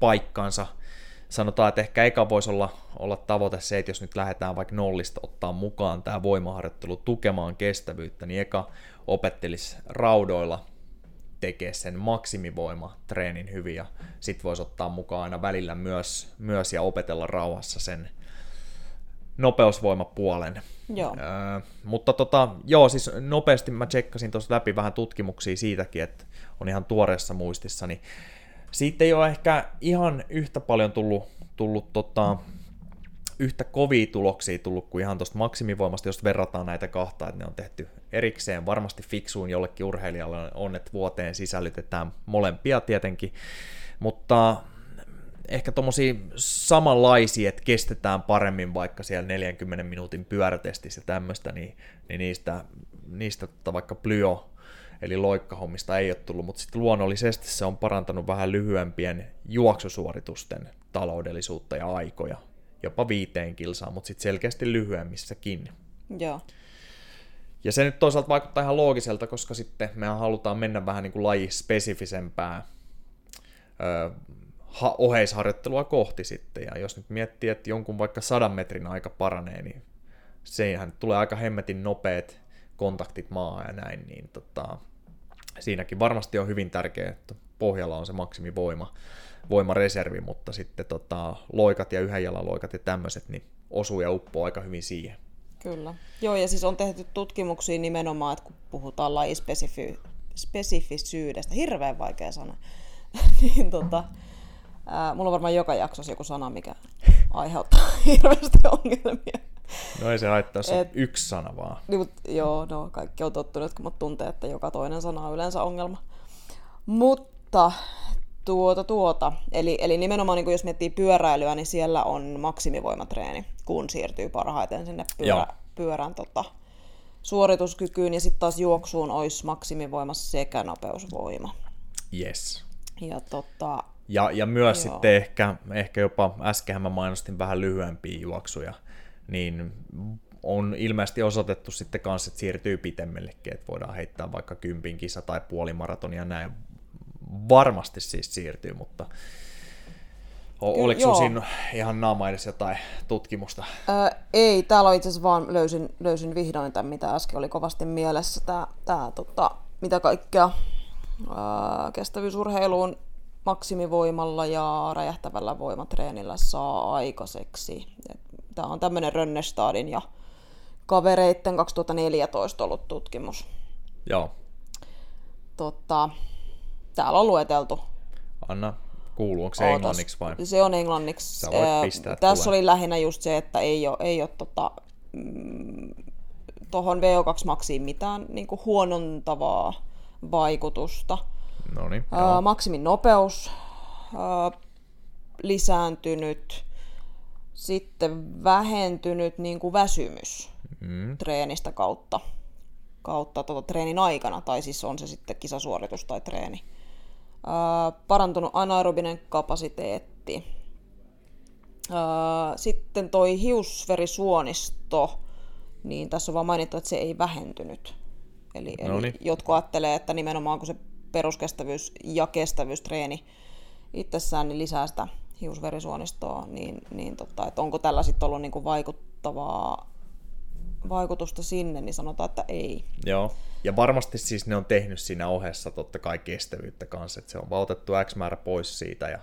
paikkansa. Sanotaan, että ehkä eka voisi olla, olla tavoite se, että jos nyt lähdetään vaikka nollista ottaa mukaan tämä voimaharjoittelu tukemaan kestävyyttä, niin eka opettelisi raudoilla tekee sen maksimivoima treenin hyvin ja sit voisi ottaa mukaan aina välillä myös, myös ja opetella rauhassa sen nopeusvoimapuolen. Joo. Öö, mutta tota, joo, siis nopeasti mä tsekkasin tuossa läpi vähän tutkimuksia siitäkin, että on ihan tuoreessa muistissa, niin siitä ei ole ehkä ihan yhtä paljon tullut, tullut tota, yhtä kovia tuloksia tullut kuin ihan tuosta maksimivoimasta, jos verrataan näitä kahta, että ne on tehty erikseen. Varmasti fiksuun jollekin urheilijalle on, että vuoteen sisällytetään molempia tietenkin, mutta ehkä tommosia samanlaisia, että kestetään paremmin vaikka siellä 40 minuutin pyörätestissä tämmöistä, niin, niin niistä, niistä tota vaikka plyo eli loikkahommista ei ole tullut, mutta sitten luonnollisesti se on parantanut vähän lyhyempien juoksusuoritusten taloudellisuutta ja aikoja, jopa viiteen kilsaan, mutta sitten selkeästi lyhyemmissäkin. Joo. Ja se nyt toisaalta vaikuttaa ihan loogiselta, koska sitten me halutaan mennä vähän niin kuin lajispesifisempää öö, oheisharjoittelua kohti sitten. Ja jos nyt miettii, että jonkun vaikka sadan metrin aika paranee, niin sehän tulee aika hemmetin nopeat kontaktit maa ja näin, niin tota, siinäkin varmasti on hyvin tärkeää, että pohjalla on se maksimivoima, voimareservi, mutta sitten tota, loikat ja yhden jalan loikat ja tämmöiset, niin osuu ja uppoo aika hyvin siihen. Kyllä. Joo, ja siis on tehty tutkimuksia nimenomaan, että kun puhutaan lajispesifisyydestä, hirveän vaikea sana, niin tota, ää, mulla on varmaan joka jaksossa joku sana, mikä aiheuttaa hirveästi ongelmia. No ei se haittaa, se Et, yksi sana vaan. Niin, mutta, joo, no kaikki on tottunut, kun mut tuntee, että joka toinen sana on yleensä ongelma. Mutta tuota, tuota. Eli, eli nimenomaan niin jos miettii pyöräilyä, niin siellä on maksimivoimatreeni, kun siirtyy parhaiten sinne pyörä, pyörän tota, suorituskykyyn. Ja sitten taas juoksuun olisi maksimivoima sekä nopeusvoima. Yes. Ja, tota, ja, ja myös joo. sitten ehkä, ehkä jopa, äskenhän mä mainostin vähän lyhyempiä juoksuja, niin on ilmeisesti osoitettu sitten kanssa, että siirtyy pitemmällekin, että voidaan heittää vaikka kympin kisa tai puolimaratonia näin varmasti siis siirtyy, mutta o- oliko sinulla siinä ihan naama edes jotain tutkimusta? Ää, ei, täällä itse asiassa vaan löysin, löysin vihdoin tämän, mitä äsken oli kovasti mielessä, tämä, tämä tota, mitä kaikkea ää, kestävyysurheiluun maksimivoimalla ja räjähtävällä voimatreenillä saa aikaiseksi. Tämä on tämmöinen Rönnestadin ja kavereitten 2014 ollut tutkimus. Joo. Tota, täällä on lueteltu. Anna kuuluu, onko se Ootas. englanniksi vai? Se on englanniksi. Sä voit pistää, Tässä tulee. oli lähinnä just se, että ei ole, ei ole tota, mm, tuohon VO2 maksiin mitään niin kuin huonontavaa vaikutusta. Noniin, uh, maksimin nopeus uh, lisääntynyt, sitten vähentynyt niin kuin väsymys mm. treenistä kautta, kautta tota, treenin aikana, tai siis on se sitten kisasuoritus tai treeni. Uh, parantunut anaerobinen kapasiteetti. Uh, sitten toi hiusverisuonisto, niin tässä on vaan mainittu, että se ei vähentynyt. Eli, eli jotkut ajattelee, että nimenomaan kun se peruskestävyys ja kestävyystreeni itsessään niin lisää sitä hiusverisuonistoa, niin, niin tota, että onko tällä sitten ollut niinku vaikuttavaa vaikutusta sinne, niin sanotaan, että ei. Joo. Ja varmasti siis ne on tehnyt siinä ohessa totta kai kestävyyttä kanssa, että se on vaan otettu X määrä pois siitä ja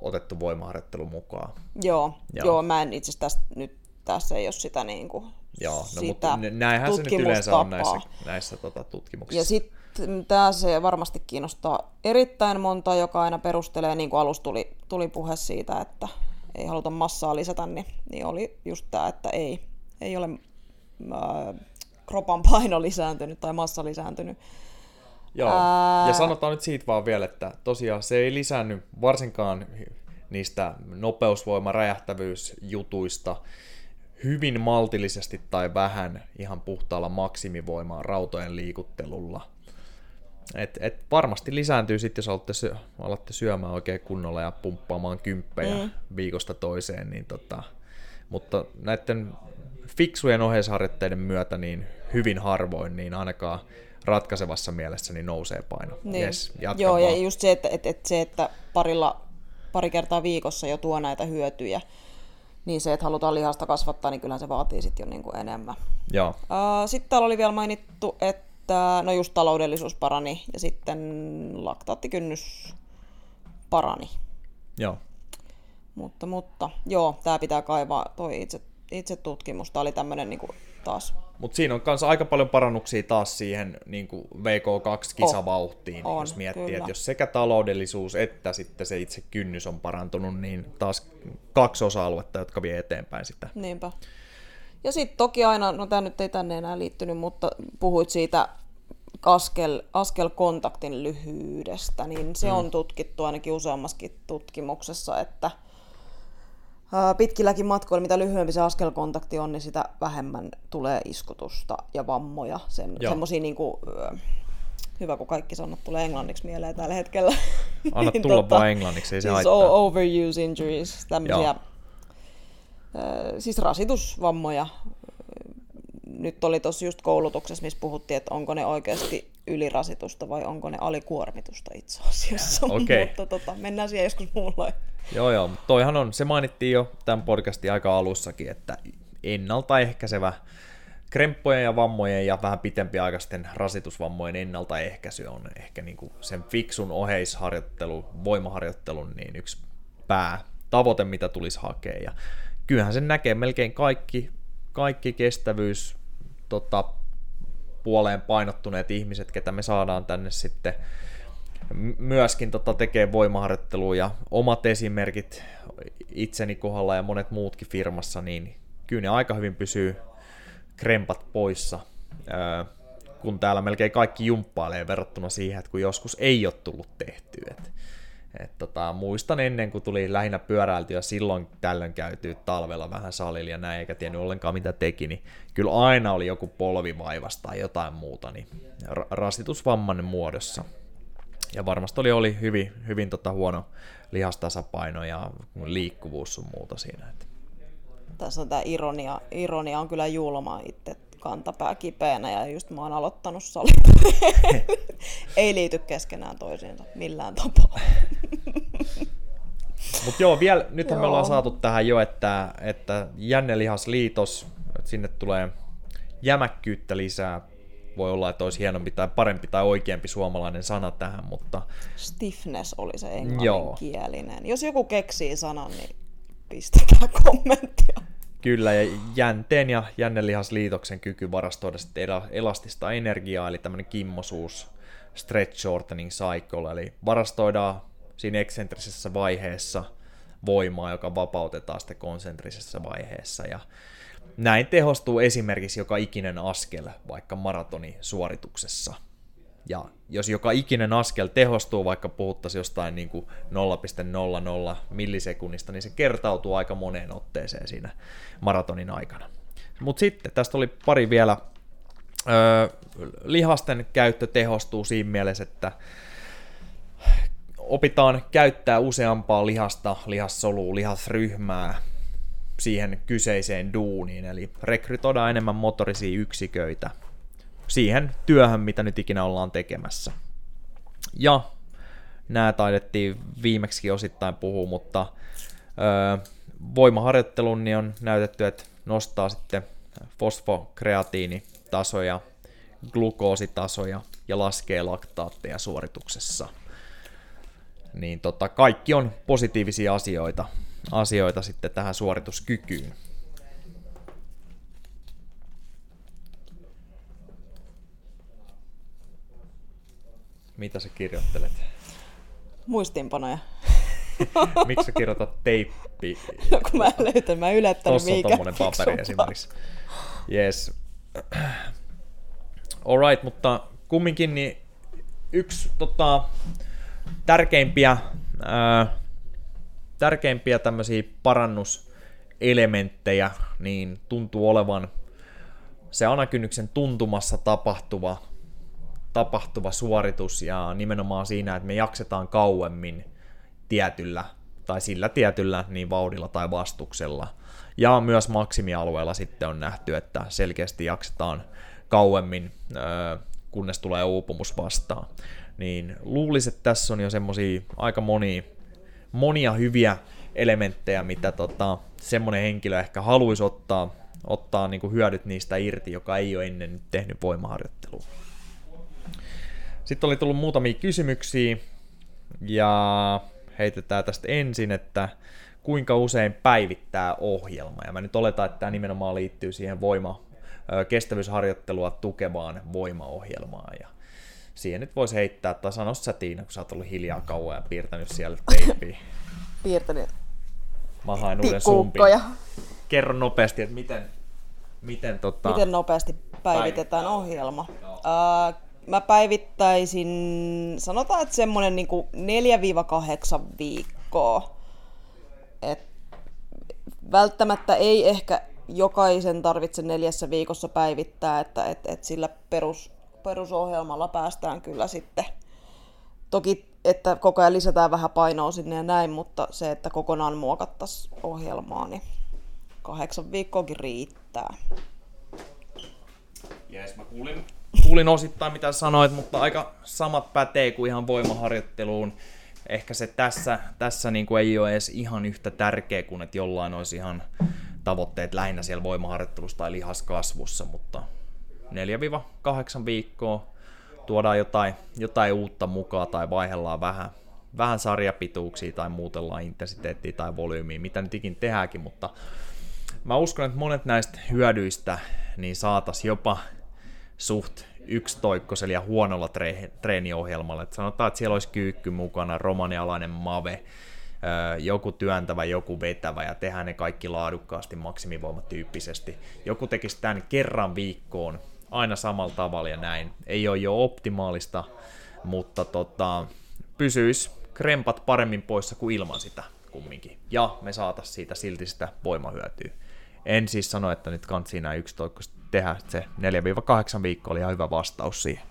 otettu voimaharjoittelu mukaan. Joo, joo. joo mä en itse asiassa nyt tässä ei ole sitä, niin kuin, joo, no, sitä mutta näinhän se nyt yleensä on näissä, näissä tota, tutkimuksissa. Ja sitten tämä se varmasti kiinnostaa erittäin monta, joka aina perustelee, niin kuin alussa tuli, tuli puhe siitä, että ei haluta massaa lisätä, niin, niin oli just tämä, että ei, ei ole ää, kropan paino lisääntynyt tai massa lisääntynyt. Joo, Ää... ja sanotaan nyt siitä vaan vielä, että tosiaan se ei lisännyt varsinkaan niistä nopeusvoima räjähtävyysjutuista hyvin maltillisesti tai vähän ihan puhtaalla maksimivoimaa rautojen liikuttelulla. Et, et varmasti lisääntyy sitten, jos alatte, syö, alatte syömään oikein kunnolla ja pumppaamaan kymppejä mm. viikosta toiseen. Niin tota, mutta näiden fiksujen oheisharjoitteiden myötä niin hyvin harvoin, niin ainakaan ratkaisevassa mielessä niin nousee paino. Niin. Yes, Joo, vaan. ja just se, että, että, että, se, että parilla, pari kertaa viikossa jo tuo näitä hyötyjä, niin se, että halutaan lihasta kasvattaa, niin kyllähän se vaatii sitten jo niin kuin enemmän. Joo. Sitten täällä oli vielä mainittu, että no just taloudellisuus parani ja sitten laktaattikynnys parani. Joo. Mutta, mutta joo, tämä pitää kaivaa, toi itse, itse tutkimus, tämä oli tämmöinen niin taas mutta siinä on myös aika paljon parannuksia taas siihen niin kuin VK2-kisavauhtiin, oh, jos miettii, kyllä. että jos sekä taloudellisuus että sitten se itse kynnys on parantunut, niin taas kaksi osa-aluetta, jotka vie eteenpäin sitä. Niinpä. Ja sitten toki aina, no tämä nyt ei tänne enää liittynyt, mutta puhuit siitä askel, askelkontaktin lyhyydestä, niin se mm. on tutkittu ainakin useammaskin tutkimuksessa, että – pitkilläkin matkoilla, mitä lyhyempi se askelkontakti on, niin sitä vähemmän tulee iskutusta ja vammoja. Sen, semmosia niinku, hyvä, kun kaikki sanat tulee englanniksi mieleen tällä hetkellä. Anna niin, tulla tota, vaan englanniksi, ei se siis haittaa. Overuse injuries, tämmöisiä, siis rasitusvammoja. Nyt oli tuossa just koulutuksessa, missä puhuttiin, että onko ne oikeasti ylirasitusta vai onko ne alikuormitusta itse asiassa. Okay. Mutta tota, mennään siihen joskus muulla. Joo, joo, mutta toihan on, se mainittiin jo tämän podcastin aika alussakin, että ennaltaehkäisevä kremppojen ja vammojen ja vähän pitempiaikaisten rasitusvammojen ennaltaehkäisy on ehkä niin kuin sen fiksun oheisharjoittelu, voimaharjoittelun niin yksi päätavoite, mitä tulisi hakea. Ja kyllähän sen näkee melkein kaikki, kaikki kestävyys tota, puoleen painottuneet ihmiset, ketä me saadaan tänne sitten myöskin tota, tekee voimaharjoittelua ja omat esimerkit itseni kohdalla ja monet muutkin firmassa, niin kyllä ne aika hyvin pysyy krempat poissa, kun täällä melkein kaikki jumppailee verrattuna siihen, että kun joskus ei ole tullut tehtyä. Et, et tota, muistan ennen, kun tuli lähinnä pyöräiltyä silloin tällöin käytyy talvella vähän salilla ja näin, eikä tiennyt ollenkaan mitä teki, niin kyllä aina oli joku polvivaivas tai jotain muuta, niin rasitusvamman muodossa. Ja varmasti oli, oli hyvin, hyvin tota huono lihastasapaino ja liikkuvuus sun muuta siinä. Tässä on tämä ironia. Ironia on kyllä julma itse kantapää kipeänä ja just mä oon aloittanut salit. Ei liity keskenään toisiinsa millään tapaa. Mutta joo, vielä, nythän joo. me ollaan saatu tähän jo, että, että jännelihasliitos, että sinne tulee jämäkkyyttä lisää, voi olla, että olisi hienompi tai parempi tai oikeampi suomalainen sana tähän, mutta... Stiffness oli se englanninkielinen. Jos joku keksii sanan, niin pistäkää kommenttia. Kyllä, ja jänteen ja jännelihasliitoksen kyky varastoida elastista energiaa, eli tämmöinen kimmosuus, stretch shortening cycle, eli varastoidaan siinä eksentrisessä vaiheessa voimaa, joka vapautetaan sitten konsentrisessa vaiheessa, ja näin tehostuu esimerkiksi joka ikinen askel vaikka maratonisuorituksessa. Ja jos joka ikinen askel tehostuu, vaikka puhuttaisiin jostain niin kuin 0,00 millisekunnista, niin se kertautuu aika moneen otteeseen siinä maratonin aikana. Mutta sitten tästä oli pari vielä. Öö, lihasten käyttö tehostuu siinä mielessä, että opitaan käyttää useampaa lihasta, lihassolua, lihasryhmää siihen kyseiseen duuniin, eli rekrytoidaan enemmän motorisia yksiköitä siihen työhön, mitä nyt ikinä ollaan tekemässä. Ja nämä taidettiin viimeksi osittain puhua, mutta öö, voimaharjoittelun niin on näytetty, että nostaa sitten fosfokreatiinitasoja, glukoositasoja ja laskee laktaatteja suorituksessa. Niin tota, kaikki on positiivisia asioita, asioita sitten tähän suorituskykyyn. Mitä sä kirjoittelet? Muistiinpanoja. Miksi sä kirjoitat teippi? No kun mä löytän, mä yllättänyt Tossa on tommonen paperi esimerkiksi. Yes. Alright, mutta kumminkin niin yksi tota, tärkeimpiä, ää, tärkeimpiä tämmöisiä parannuselementtejä niin tuntuu olevan se anakynnyksen tuntumassa tapahtuva, tapahtuva suoritus ja nimenomaan siinä, että me jaksetaan kauemmin tietyllä tai sillä tietyllä niin vauhdilla tai vastuksella. Ja myös maksimialueella sitten on nähty, että selkeästi jaksetaan kauemmin, kunnes tulee uupumus vastaan. Niin luulisin, että tässä on jo semmosia aika monia, monia hyviä elementtejä, mitä tota, semmoinen henkilö ehkä haluaisi ottaa, ottaa niin kuin hyödyt niistä irti, joka ei ole ennen nyt tehnyt voimaharjoittelua. Sitten oli tullut muutamia kysymyksiä, ja heitetään tästä ensin, että kuinka usein päivittää ohjelma. Ja mä nyt oletan, että tämä nimenomaan liittyy siihen voima, kestävyysharjoittelua tukevaan voimaohjelmaan. Ja siihen nyt voisi heittää, tai sano sä Tiina, kun sä oot ollut hiljaa kauan ja piirtänyt siellä teippiä. Piirtänyt Mä haen uuden sumpin. Kerro nopeasti, että miten, miten, tota... miten nopeasti päivitetään ohjelma. Uh, mä päivittäisin, sanotaan, että semmoinen niin 4-8 viikkoa. Et välttämättä ei ehkä jokaisen tarvitse neljässä viikossa päivittää, että et, et sillä perus, perusohjelmalla päästään kyllä sitten. Toki, että koko ajan lisätään vähän painoa sinne ja näin, mutta se, että kokonaan muokattaisiin ohjelmaa, niin kahdeksan viikkoakin riittää. Jees, mä kuulin, kuulin osittain mitä sanoit, mutta aika samat pätee kuin ihan voimaharjoitteluun. Ehkä se tässä, tässä niin kuin ei ole edes ihan yhtä tärkeä kuin että jollain olisi ihan tavoitteet lähinnä siellä voimaharjoittelussa tai lihaskasvussa, mutta 4-8 viikkoa tuodaan jotain, jotain uutta mukaan tai vaihdellaan vähän, vähän sarjapituuksia tai muutellaan intensiteettiä tai volyymiä, mitä nyt ikin tehdäänkin, mutta mä uskon, että monet näistä hyödyistä niin saatas jopa suht yksitoikkosella ja huonolla tre- treeniohjelmalla. Et sanotaan, että siellä olisi kyykky mukana, romanialainen mave, joku työntävä, joku vetävä ja tehdään ne kaikki laadukkaasti maksimivoimatyyppisesti. Joku tekisi tämän kerran viikkoon aina samalla tavalla ja näin. Ei ole jo optimaalista, mutta tota, pysyisi krempat paremmin poissa kuin ilman sitä kumminkin. Ja me saatas siitä silti sitä voimahyötyä. En siis sano, että nyt kansi nämä yksitoikkoisesti tehdä. Se 4-8 viikkoa oli ihan hyvä vastaus siihen.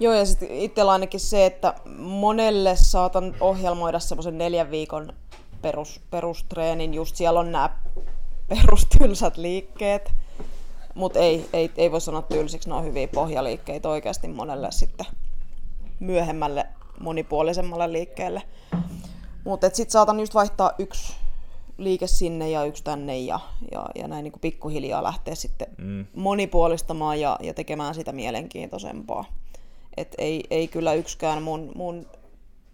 Joo, ja sitten itsellä ainakin se, että monelle saatan ohjelmoida semmoisen neljän viikon perus, perustreenin, just siellä on nämä perustylsät liikkeet, mutta ei, ei, ei voi sanoa tylsiksi, ne on hyviä pohjaliikkeitä oikeasti monelle sitten myöhemmälle monipuolisemmalle liikkeelle. Mutta sitten saatan just vaihtaa yksi liike sinne ja yksi tänne ja, ja, ja näin niin kuin pikkuhiljaa lähteä sitten mm. monipuolistamaan ja, ja tekemään sitä mielenkiintoisempaa. Et ei, ei kyllä yksikään mun, mun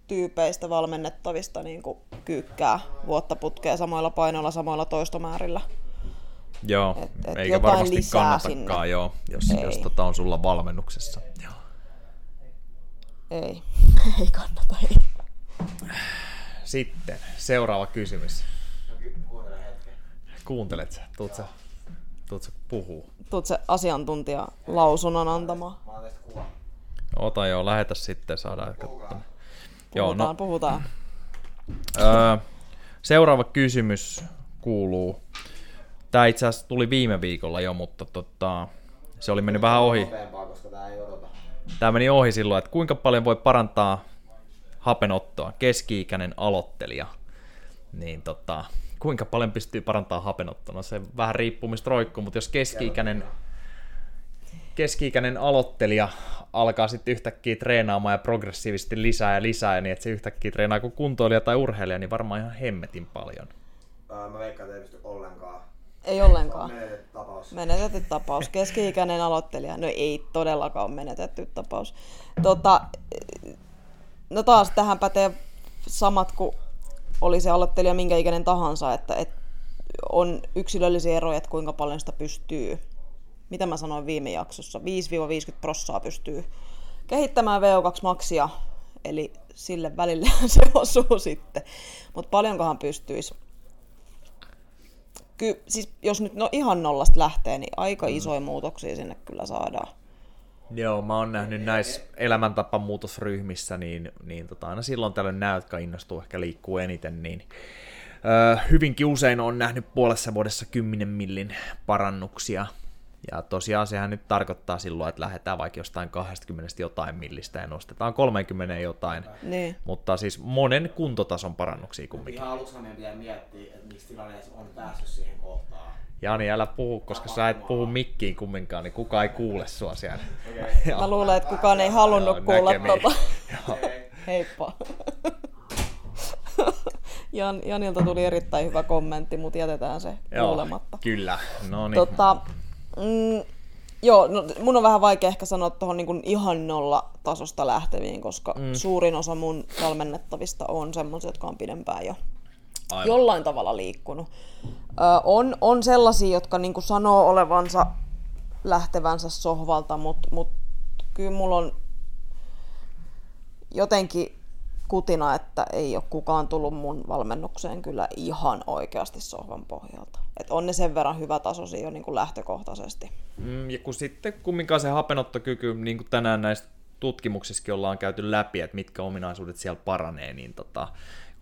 tyypeistä valmennettavista niin kuin kyykkää vuotta putkea samoilla painoilla, samoilla toistomäärillä. Joo, et, et eikä varmasti kannatakaan, joo, jos, ei. jos tota on sulla valmennuksessa. Joo. Ei, ei kannata, ei. Sitten seuraava kysymys. Kuuntelet sä? Tuut sä, tuut sä puhuu? Tuut sä asiantuntija lausunnon antamaan? Ota joo, lähetä sitten, saadaan katsomaan. Puhutaan, joo, no, puhutaan. Öö, seuraava kysymys kuuluu. Tämä itse asiassa tuli viime viikolla jo, mutta tota, se oli mennyt vähän ohi. Tämä meni ohi silloin, että kuinka paljon voi parantaa hapenottoa keski-ikäinen aloittelija. Niin tota, kuinka paljon pystyy parantamaan hapenottoa? No se vähän riippuu mistä roikkuu, mutta jos keski-ikäinen keski-ikäinen aloittelija alkaa sitten yhtäkkiä treenaamaan ja progressiivisesti lisää ja lisää, niin että se yhtäkkiä treenaa kuin kuntoilija tai urheilija, niin varmaan ihan hemmetin paljon. Ää, mä veikkaan, että ei pysty ollenkaan. Ei ollenkaan. Menetetty tapaus. Menetetty tapaus. Keski-ikäinen aloittelija. No ei todellakaan ole menetetty tapaus. Tota, no taas tähän pätee samat kuin oli se aloittelija minkä ikäinen tahansa, että, että on yksilöllisiä eroja, että kuinka paljon sitä pystyy, mitä mä sanoin viime jaksossa, 5-50 prossaa pystyy kehittämään VO2-maksia, eli sille välille se osuu sitten. Mutta paljonkohan pystyisi? Ky- siis jos nyt no ihan nollasta lähtee, niin aika mm. isoja muutoksia sinne kyllä saadaan. Joo, mä oon nähnyt näissä elämäntapamuutosryhmissä, niin, niin tota, aina silloin tällöin nämä, jotka innostuu ehkä liikkuu eniten, niin öö, hyvinkin usein on nähnyt puolessa vuodessa 10 millin parannuksia. Ja tosiaan sehän nyt tarkoittaa silloin, että lähdetään vaikka jostain 20 jotain millistä ja nostetaan 30 jotain. Niin. Mutta siis monen kuntotason parannuksia kumminkin. Ihan aluksi meidän pitää miettiä, että miksi tilanne on päässyt siihen kohtaan. Jani, älä puhu, koska sä et puhu mikkiin kumminkaan, niin kuka ei kuule sua siellä. Okay. Mä luulen, että kukaan ei halunnut Joo, kuulla näkemiin. tota. Heippa. Jan, Janilta tuli erittäin hyvä kommentti, mutta jätetään se Joo, kuulematta. kyllä. No niin. Tota, mm, joo, no, mun on vähän vaikea ehkä sanoa tuohon niin ihan nolla tasosta lähteviin, koska mm. suurin osa mun valmennettavista on semmoisia, jotka on pidempään jo Aivan. jollain tavalla liikkunut. Ö, on, on sellaisia, jotka niin sanoo olevansa lähtevänsä sohvalta, mutta mut, kyllä mulla on jotenkin kutina, että ei ole kukaan tullut mun valmennukseen kyllä ihan oikeasti sohvan pohjalta. Et on ne sen verran hyvä tasoisia jo niin kuin lähtökohtaisesti. Mm, ja kun sitten kumminkaan se hapenottokyky, niin kuin tänään näistä tutkimuksissakin ollaan käyty läpi, että mitkä ominaisuudet siellä paranee, niin tota,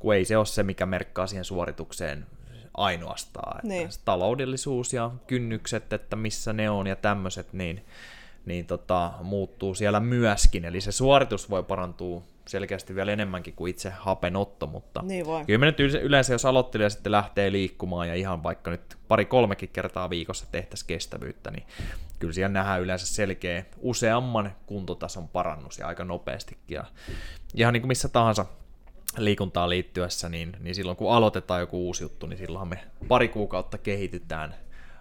kun ei se ole se, mikä merkkaa siihen suoritukseen ainoastaan. Että Niin. taloudellisuus ja kynnykset, että missä ne on ja tämmöiset, niin, niin tota, muuttuu siellä myöskin. Eli se suoritus voi parantua selkeästi vielä enemmänkin kuin itse hapenotto, mutta Niin voi. kyllä me nyt yle- yleensä, jos aloittelija sitten lähtee liikkumaan ja ihan vaikka nyt pari-kolmekin kertaa viikossa tehtäisiin kestävyyttä, niin kyllä siellä nähdään yleensä selkeä useamman kuntotason parannus ja aika nopeastikin. Ja ihan niin kuin missä tahansa liikuntaan liittyessä, niin, niin silloin kun aloitetaan joku uusi juttu, niin silloinhan me pari kuukautta kehitytään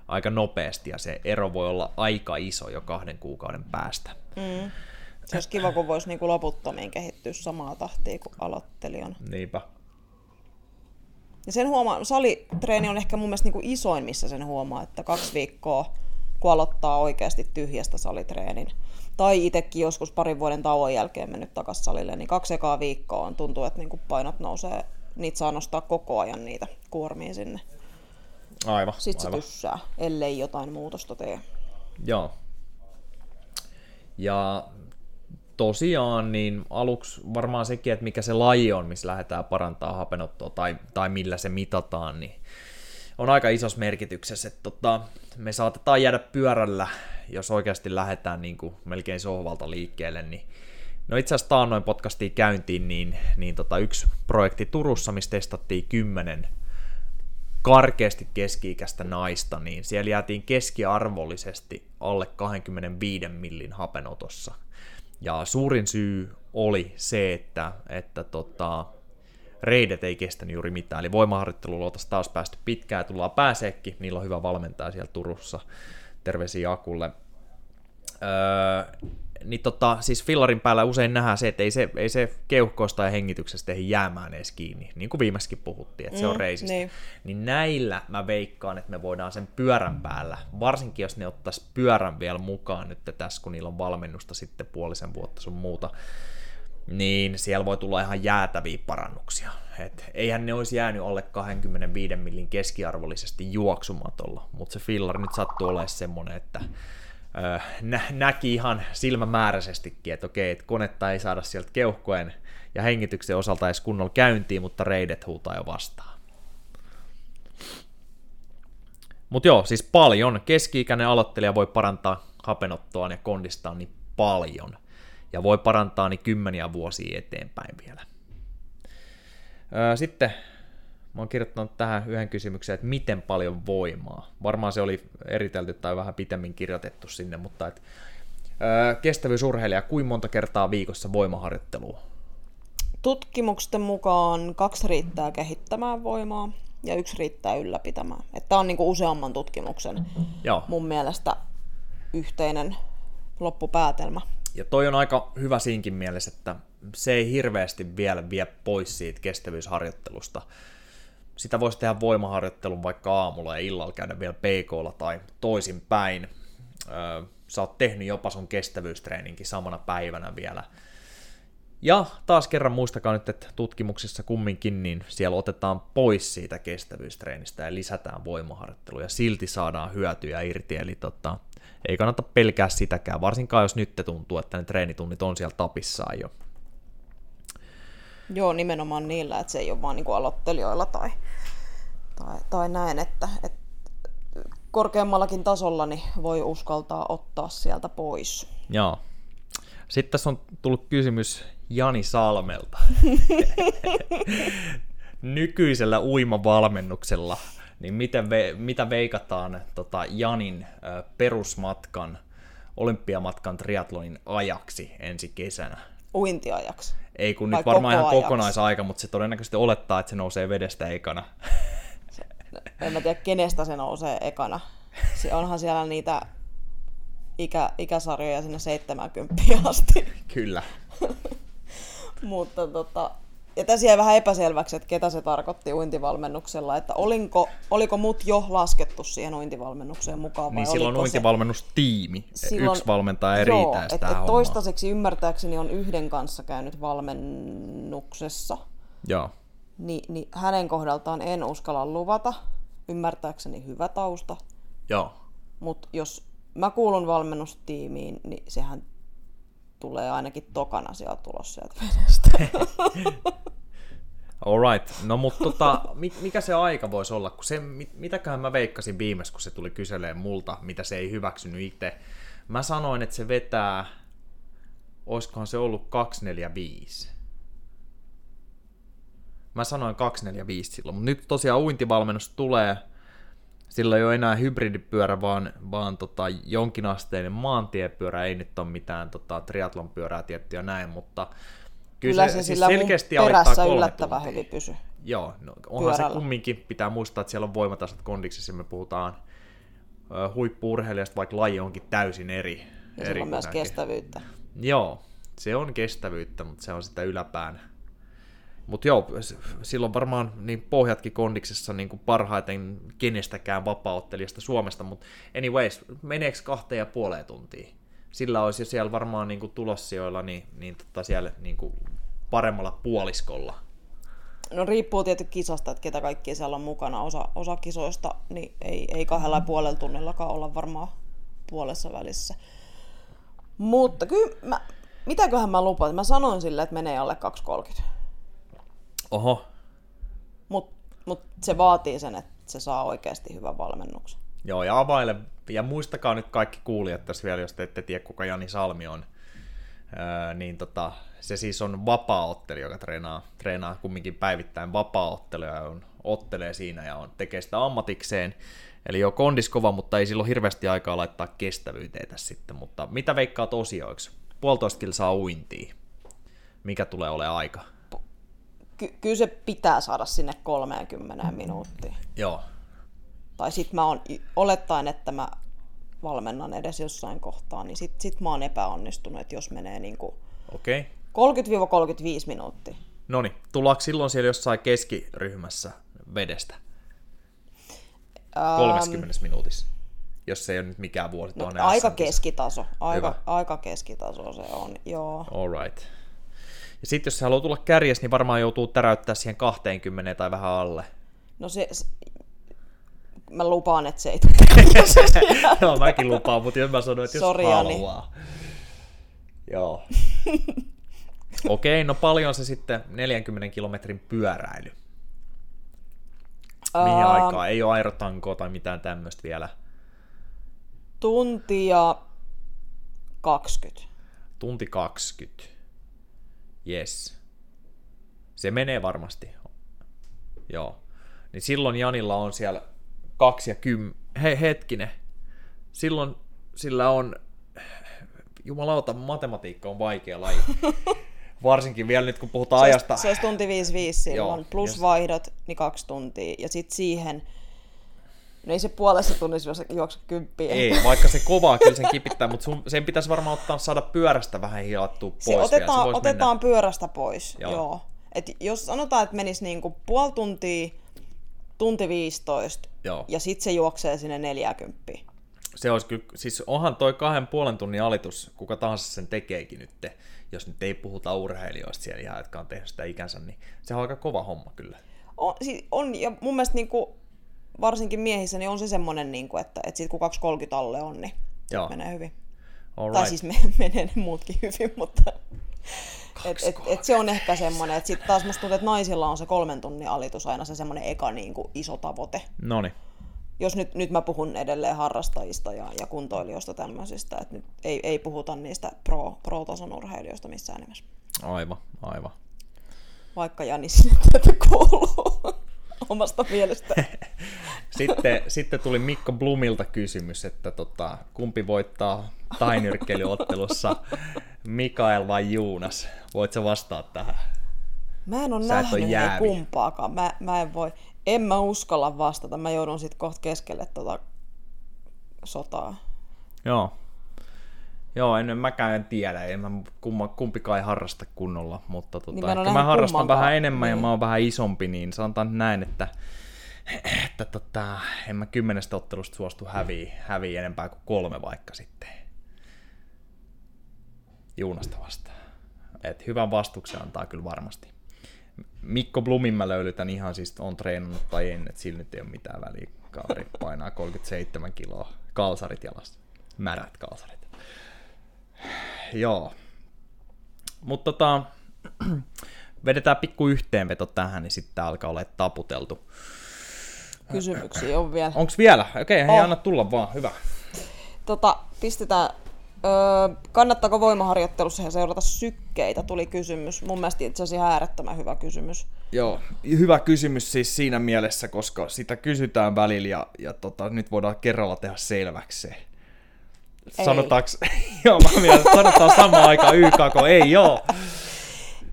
aika nopeasti ja se ero voi olla aika iso jo kahden kuukauden päästä. Mm. Se olisi kiva, kun voisi niin kuin loputtomiin kehittyä samaa tahtia kuin aloittelijana. Niinpä. Ja sen huomaa, salitreeni on ehkä mun mielestä niin kuin isoin, missä sen huomaa, että kaksi viikkoa, kun aloittaa oikeasti tyhjästä salitreenin, tai itsekin joskus parin vuoden tauon jälkeen mennyt takaisin salille, niin kaksi ekaa viikkoa on, tuntuu, että niin painot nousee, niitä saa nostaa koko ajan niitä kuormia sinne. Aivan. Sitten se aivan. tyssää, ellei jotain muutosta tee. Joo. Ja tosiaan, niin aluksi varmaan sekin, että mikä se laji on, missä lähdetään parantaa hapenottoa tai, tai millä se mitataan, niin on aika isossa merkityksessä, että tota, me saatetaan jäädä pyörällä, jos oikeasti lähdetään niin kuin melkein sohvalta liikkeelle, niin No itse asiassa taannoin podcastiin käyntiin, niin, niin tota yksi projekti Turussa, missä testattiin kymmenen karkeasti keski-ikäistä naista, niin siellä jäätiin keskiarvollisesti alle 25 millin hapenotossa. Ja suurin syy oli se, että, että tota, reidet ei kestänyt juuri mitään. Eli voimaharjoittelulla oltaisiin taas päästy pitkään, tullaan pääseekin, niillä on hyvä valmentaja siellä Turussa. Terveisiä Akulle. Öö, niin tota, siis fillarin päällä usein nähdään se, että ei se, ei se keuhkoista ja hengityksestä ehdi jäämään edes kiinni, niin kuin viimeiskin puhuttiin, että se on Mm, reisistä. niin. Niin näillä mä veikkaan, että me voidaan sen pyörän päällä, varsinkin jos ne ottais pyörän vielä mukaan nyt tässä, kun niillä on valmennusta sitten puolisen vuotta sun muuta, niin siellä voi tulla ihan jäätäviä parannuksia. Et eihän ne olisi jäänyt alle 25 millin keskiarvollisesti juoksumatolla, mutta se fillari nyt sattuu olemaan semmonen, että ö, nä- näki ihan silmämääräisestikin, että okei, että konetta ei saada sieltä keuhkojen ja hengityksen osalta edes kunnolla käyntiin, mutta reidet huutaa jo vastaan. Mutta joo, siis paljon. Keski-ikäinen aloittelija voi parantaa hapenottoaan ja kondistaan niin paljon. Ja voi parantaa niin kymmeniä vuosia eteenpäin vielä. Sitten mä oon kirjoittanut tähän yhden kysymyksen, että miten paljon voimaa. Varmaan se oli eritelty tai vähän pitemmin kirjoitettu sinne, mutta et, kestävyysurheilija, kuinka monta kertaa viikossa voimaharjoittelua? Tutkimusten mukaan kaksi riittää kehittämään voimaa. ja yksi riittää ylläpitämään. Tämä on niinku useamman tutkimuksen Joo. mun mielestä yhteinen loppupäätelmä. Ja toi on aika hyvä siinkin mielessä, että se ei hirveästi vielä vie pois siitä kestävyysharjoittelusta. Sitä voisi tehdä voimaharjoittelun vaikka aamulla ja illalla käydä vielä PKlla tai toisinpäin. Öö, sä oot tehnyt jopa sun kestävyystreeninkin samana päivänä vielä. Ja taas kerran muistakaa nyt, että tutkimuksissa kumminkin niin siellä otetaan pois siitä kestävyystreenistä ja lisätään voimaharjoittelua ja silti saadaan hyötyjä irti. Eli tota, ei kannata pelkää sitäkään, varsinkaan jos nyt tuntuu, että ne treenitunnit on siellä tapissaan jo. Joo, nimenomaan niillä, että se ei ole vaan niinku aloittelijoilla tai, tai, tai näin, että, että korkeammallakin tasolla niin voi uskaltaa ottaa sieltä pois. Joo. Sitten tässä on tullut kysymys Jani Salmelta. Nykyisellä uimavalmennuksella, niin miten ve, mitä veikataan tota Janin ö, perusmatkan, olympiamatkan triatlonin ajaksi ensi kesänä? Uintiajaksi. Ei kun Vai nyt varmaan ihan ajaksi? kokonaisaika, mutta se todennäköisesti olettaa, että se nousee vedestä ekana. En mä tiedä, kenestä se nousee ekana. Se onhan siellä niitä ikä, ikäsarjoja sinne 70 asti. Kyllä. Mutta tota, ja tässä jäi vähän epäselväksi, että ketä se tarkoitti uintivalmennuksella, että olinko, oliko mut jo laskettu siihen uintivalmennukseen mukaan vai Niin silloin oliko se... uintivalmennustiimi. Silloin- Yksi valmentaja ei Joo, riitä et, et hommaa. toistaiseksi ymmärtääkseni on yhden kanssa käynyt valmennuksessa, Joo. niin, niin hänen kohdaltaan en uskalla luvata, ymmärtääkseni hyvä tausta, Joo. mutta jos mä kuulun valmennustiimiin, niin sehän tulee ainakin tokana sieltä tulos sieltä vedestä. Alright, no mutta tota, mi- mikä se aika voisi olla, kun se, mit, mitäköhän mä veikkasin viimeksi, kun se tuli kyseleen multa, mitä se ei hyväksynyt itse. Mä sanoin, että se vetää, oiskohan se ollut 245. Mä sanoin 245 silloin, mutta nyt tosiaan uintivalmennus tulee, sillä ei ole enää hybridipyörä, vaan, vaan tota, jonkinasteinen maantiepyörä, ei nyt ole mitään tota, triatlon pyörää tiettyä näin, mutta Kyllä se, siis sillä mun selkeästi perässä kolme yllättävän hyvin pysy. Joo, no, onhan pyörällä. se kumminkin, pitää muistaa, että siellä on voimatasot kondiksessa, me puhutaan huippu-urheilijasta, vaikka laji onkin täysin eri. Ja eri on myös kestävyyttä. Joo, se on kestävyyttä, mutta se on sitä yläpään. Mutta joo, silloin varmaan niin pohjatkin kondiksessa niin kuin parhaiten kenestäkään vapauttelijasta Suomesta, mutta anyways, meneekö kahteen ja puoleen tuntiin? Sillä olisi siellä varmaan niin kuin tulossijoilla niin, niin tota siellä niin kuin paremmalla puoliskolla. No riippuu tietysti kisasta, että ketä kaikki siellä on mukana. Osa, osa kisoista niin ei, ei kahdella ja puolella tunnillakaan olla varmaan puolessa välissä. Mutta kyllä, mä, mitäköhän mä lupasin? Mä sanoin sille, että menee alle 2.30. Oho, Mutta mut se vaatii sen, että se saa oikeasti hyvän valmennuksen. Joo, ja availe, ja muistakaa nyt kaikki kuulijat tässä vielä, jos te ette tiedä, kuka Jani Salmi on, öö, niin tota, se siis on vapaaottelija, joka treenaa, treenaa kumminkin päivittäin vapaaotteluja ja on, ottelee siinä ja on, tekee sitä ammatikseen. Eli jo kondis kova, mutta ei silloin hirveästi aikaa laittaa kestävyyteen tässä sitten. Mutta mitä veikkaat osioiksi? Puolitoista kilsaa uintia. Mikä tulee olemaan aika? Ky- kyllä se pitää saada sinne 30 minuuttiin. Joo. Tai sit mä oon, olettaen, että mä valmennan edes jossain kohtaa, niin sit, sit mä oon epäonnistunut, että jos menee niinku. Okay. 30-35 minuuttia. No niin, tullaanko silloin siellä jossain keskiryhmässä vedestä? 30 minuutissa, jos se ei ole nyt mikään vuosi No, aika keskitaso. Aika, Hyvä. aika keskitaso se on, joo. Alright. Ja sitten jos se haluaa tulla kärjes, niin varmaan joutuu täräyttää siihen 20 tai vähän alle. No se, mä lupaan, että se ei tule. Joo, mäkin lupaan, mutta jos mä sanoin, että jos Sori, Jani. haluaa. Joo. Okei, no paljon se sitten 40 kilometrin pyöräily. Mihin Ää, aikaa? Ei ole aerotankoa tai mitään tämmöistä vielä. Tunti ja 20. Tunti 20. Yes. Se menee varmasti. Joo. Niin silloin Janilla on siellä kaksi ja kym... Hei, hetkinen. Silloin sillä on... Jumalauta, matematiikka on vaikea laji. Varsinkin vielä nyt, kun puhutaan Se ajasta. se olisi tunti 55 silloin, Joo, plus jos- vaihdot, niin kaksi tuntia. Ja sitten siihen, no ei se puolessa tunnissa juokse, juokse kymppiä. Ei, vaikka se kovaa kyllä sen kipittää, mutta sun, sen pitäisi varmaan ottaa saada pyörästä vähän hilattua pois Se vielä. otetaan, vois otetaan mennä. pyörästä pois, Joo. joo. joo. Et jos sanotaan, että menisi niinku puoli tuntia, tunti 15, Joo. ja sitten se juoksee sinne 40. Se olisi kyllä, siis onhan toi kahden puolen tunnin alitus, kuka tahansa sen tekeekin nyt, jos nyt ei puhuta urheilijoista siellä ihan, jotka on tehnyt sitä ikänsä, niin se on aika kova homma kyllä. On, siis on ja mun mielestä niinku, varsinkin miehissä niin on se semmoinen, niinku, että, että sit kun 230 alle on, niin Joo. menee hyvin. All Tai right. siis me, menee ne muutkin hyvin, mutta et, et, et se on ehkä semmoinen, että sitten taas musta tuntuu, että naisilla on se kolmen tunnin alitus aina se semmoinen eka niinku, iso tavoite. Noniin. Jos nyt, nyt mä puhun edelleen harrastajista ja, ja kuntoilijoista tämmöisistä, että nyt ei, ei puhuta niistä pro, pro-tason urheilijoista missään nimessä. Aivan, aivan. Vaikka Jani sinne työtä kuuluu omasta mielestä. Sitten, sitten tuli Mikko Blumilta kysymys, että tota, kumpi voittaa tainyrkkeilyottelussa, Mikael vai Juunas? Voit sä vastaa tähän? Mä en ole Sä nähnyt jäävi. kumpaakaan. Mä, mä en voi, en mä uskalla vastata. Mä joudun sit kohta keskelle tota sotaa. Joo. Joo, en, mäkään en tiedä, en mä kumma, kumpikaan ei harrasta kunnolla, mutta tota, Niin mä en mä harrastan kummankaan. vähän enemmän ja Niin. mä oon vähän isompi, niin sanotaan näin, että, että tota, en mä kymmenestä ottelusta suostu häviä, häviä enempää kuin kolme vaikka sitten. Juunasta vastaan. Et hyvän vastuksen antaa kyllä varmasti. Mikko Blumin mä löylytän ihan siis, on treenannut tai en, että sillä nyt ei ole mitään väliä. Kaveri painaa 37 kiloa, kalsarit jalassa, märät kalsarit. Joo. Mutta tota, vedetään pikku yhteenveto tähän, niin sitten alkaa olla taputeltu. Kysymyksiä on vielä. Onks vielä? Okei, hei, On. anna tulla vaan, hyvä. Tota, pistetään, öö, kannattaako voimaharjoittelussa seurata sykkeitä, tuli kysymys. Mun mielestä itse asiassa ihan äärettömän hyvä kysymys. Joo, hyvä kysymys siis siinä mielessä, koska sitä kysytään välillä ja, ja tota, nyt voidaan kerralla tehdä selväksi se. Ei. Sanotaanko, joo mä mietin, että sanotaan samaan aikaan YKK, ei joo.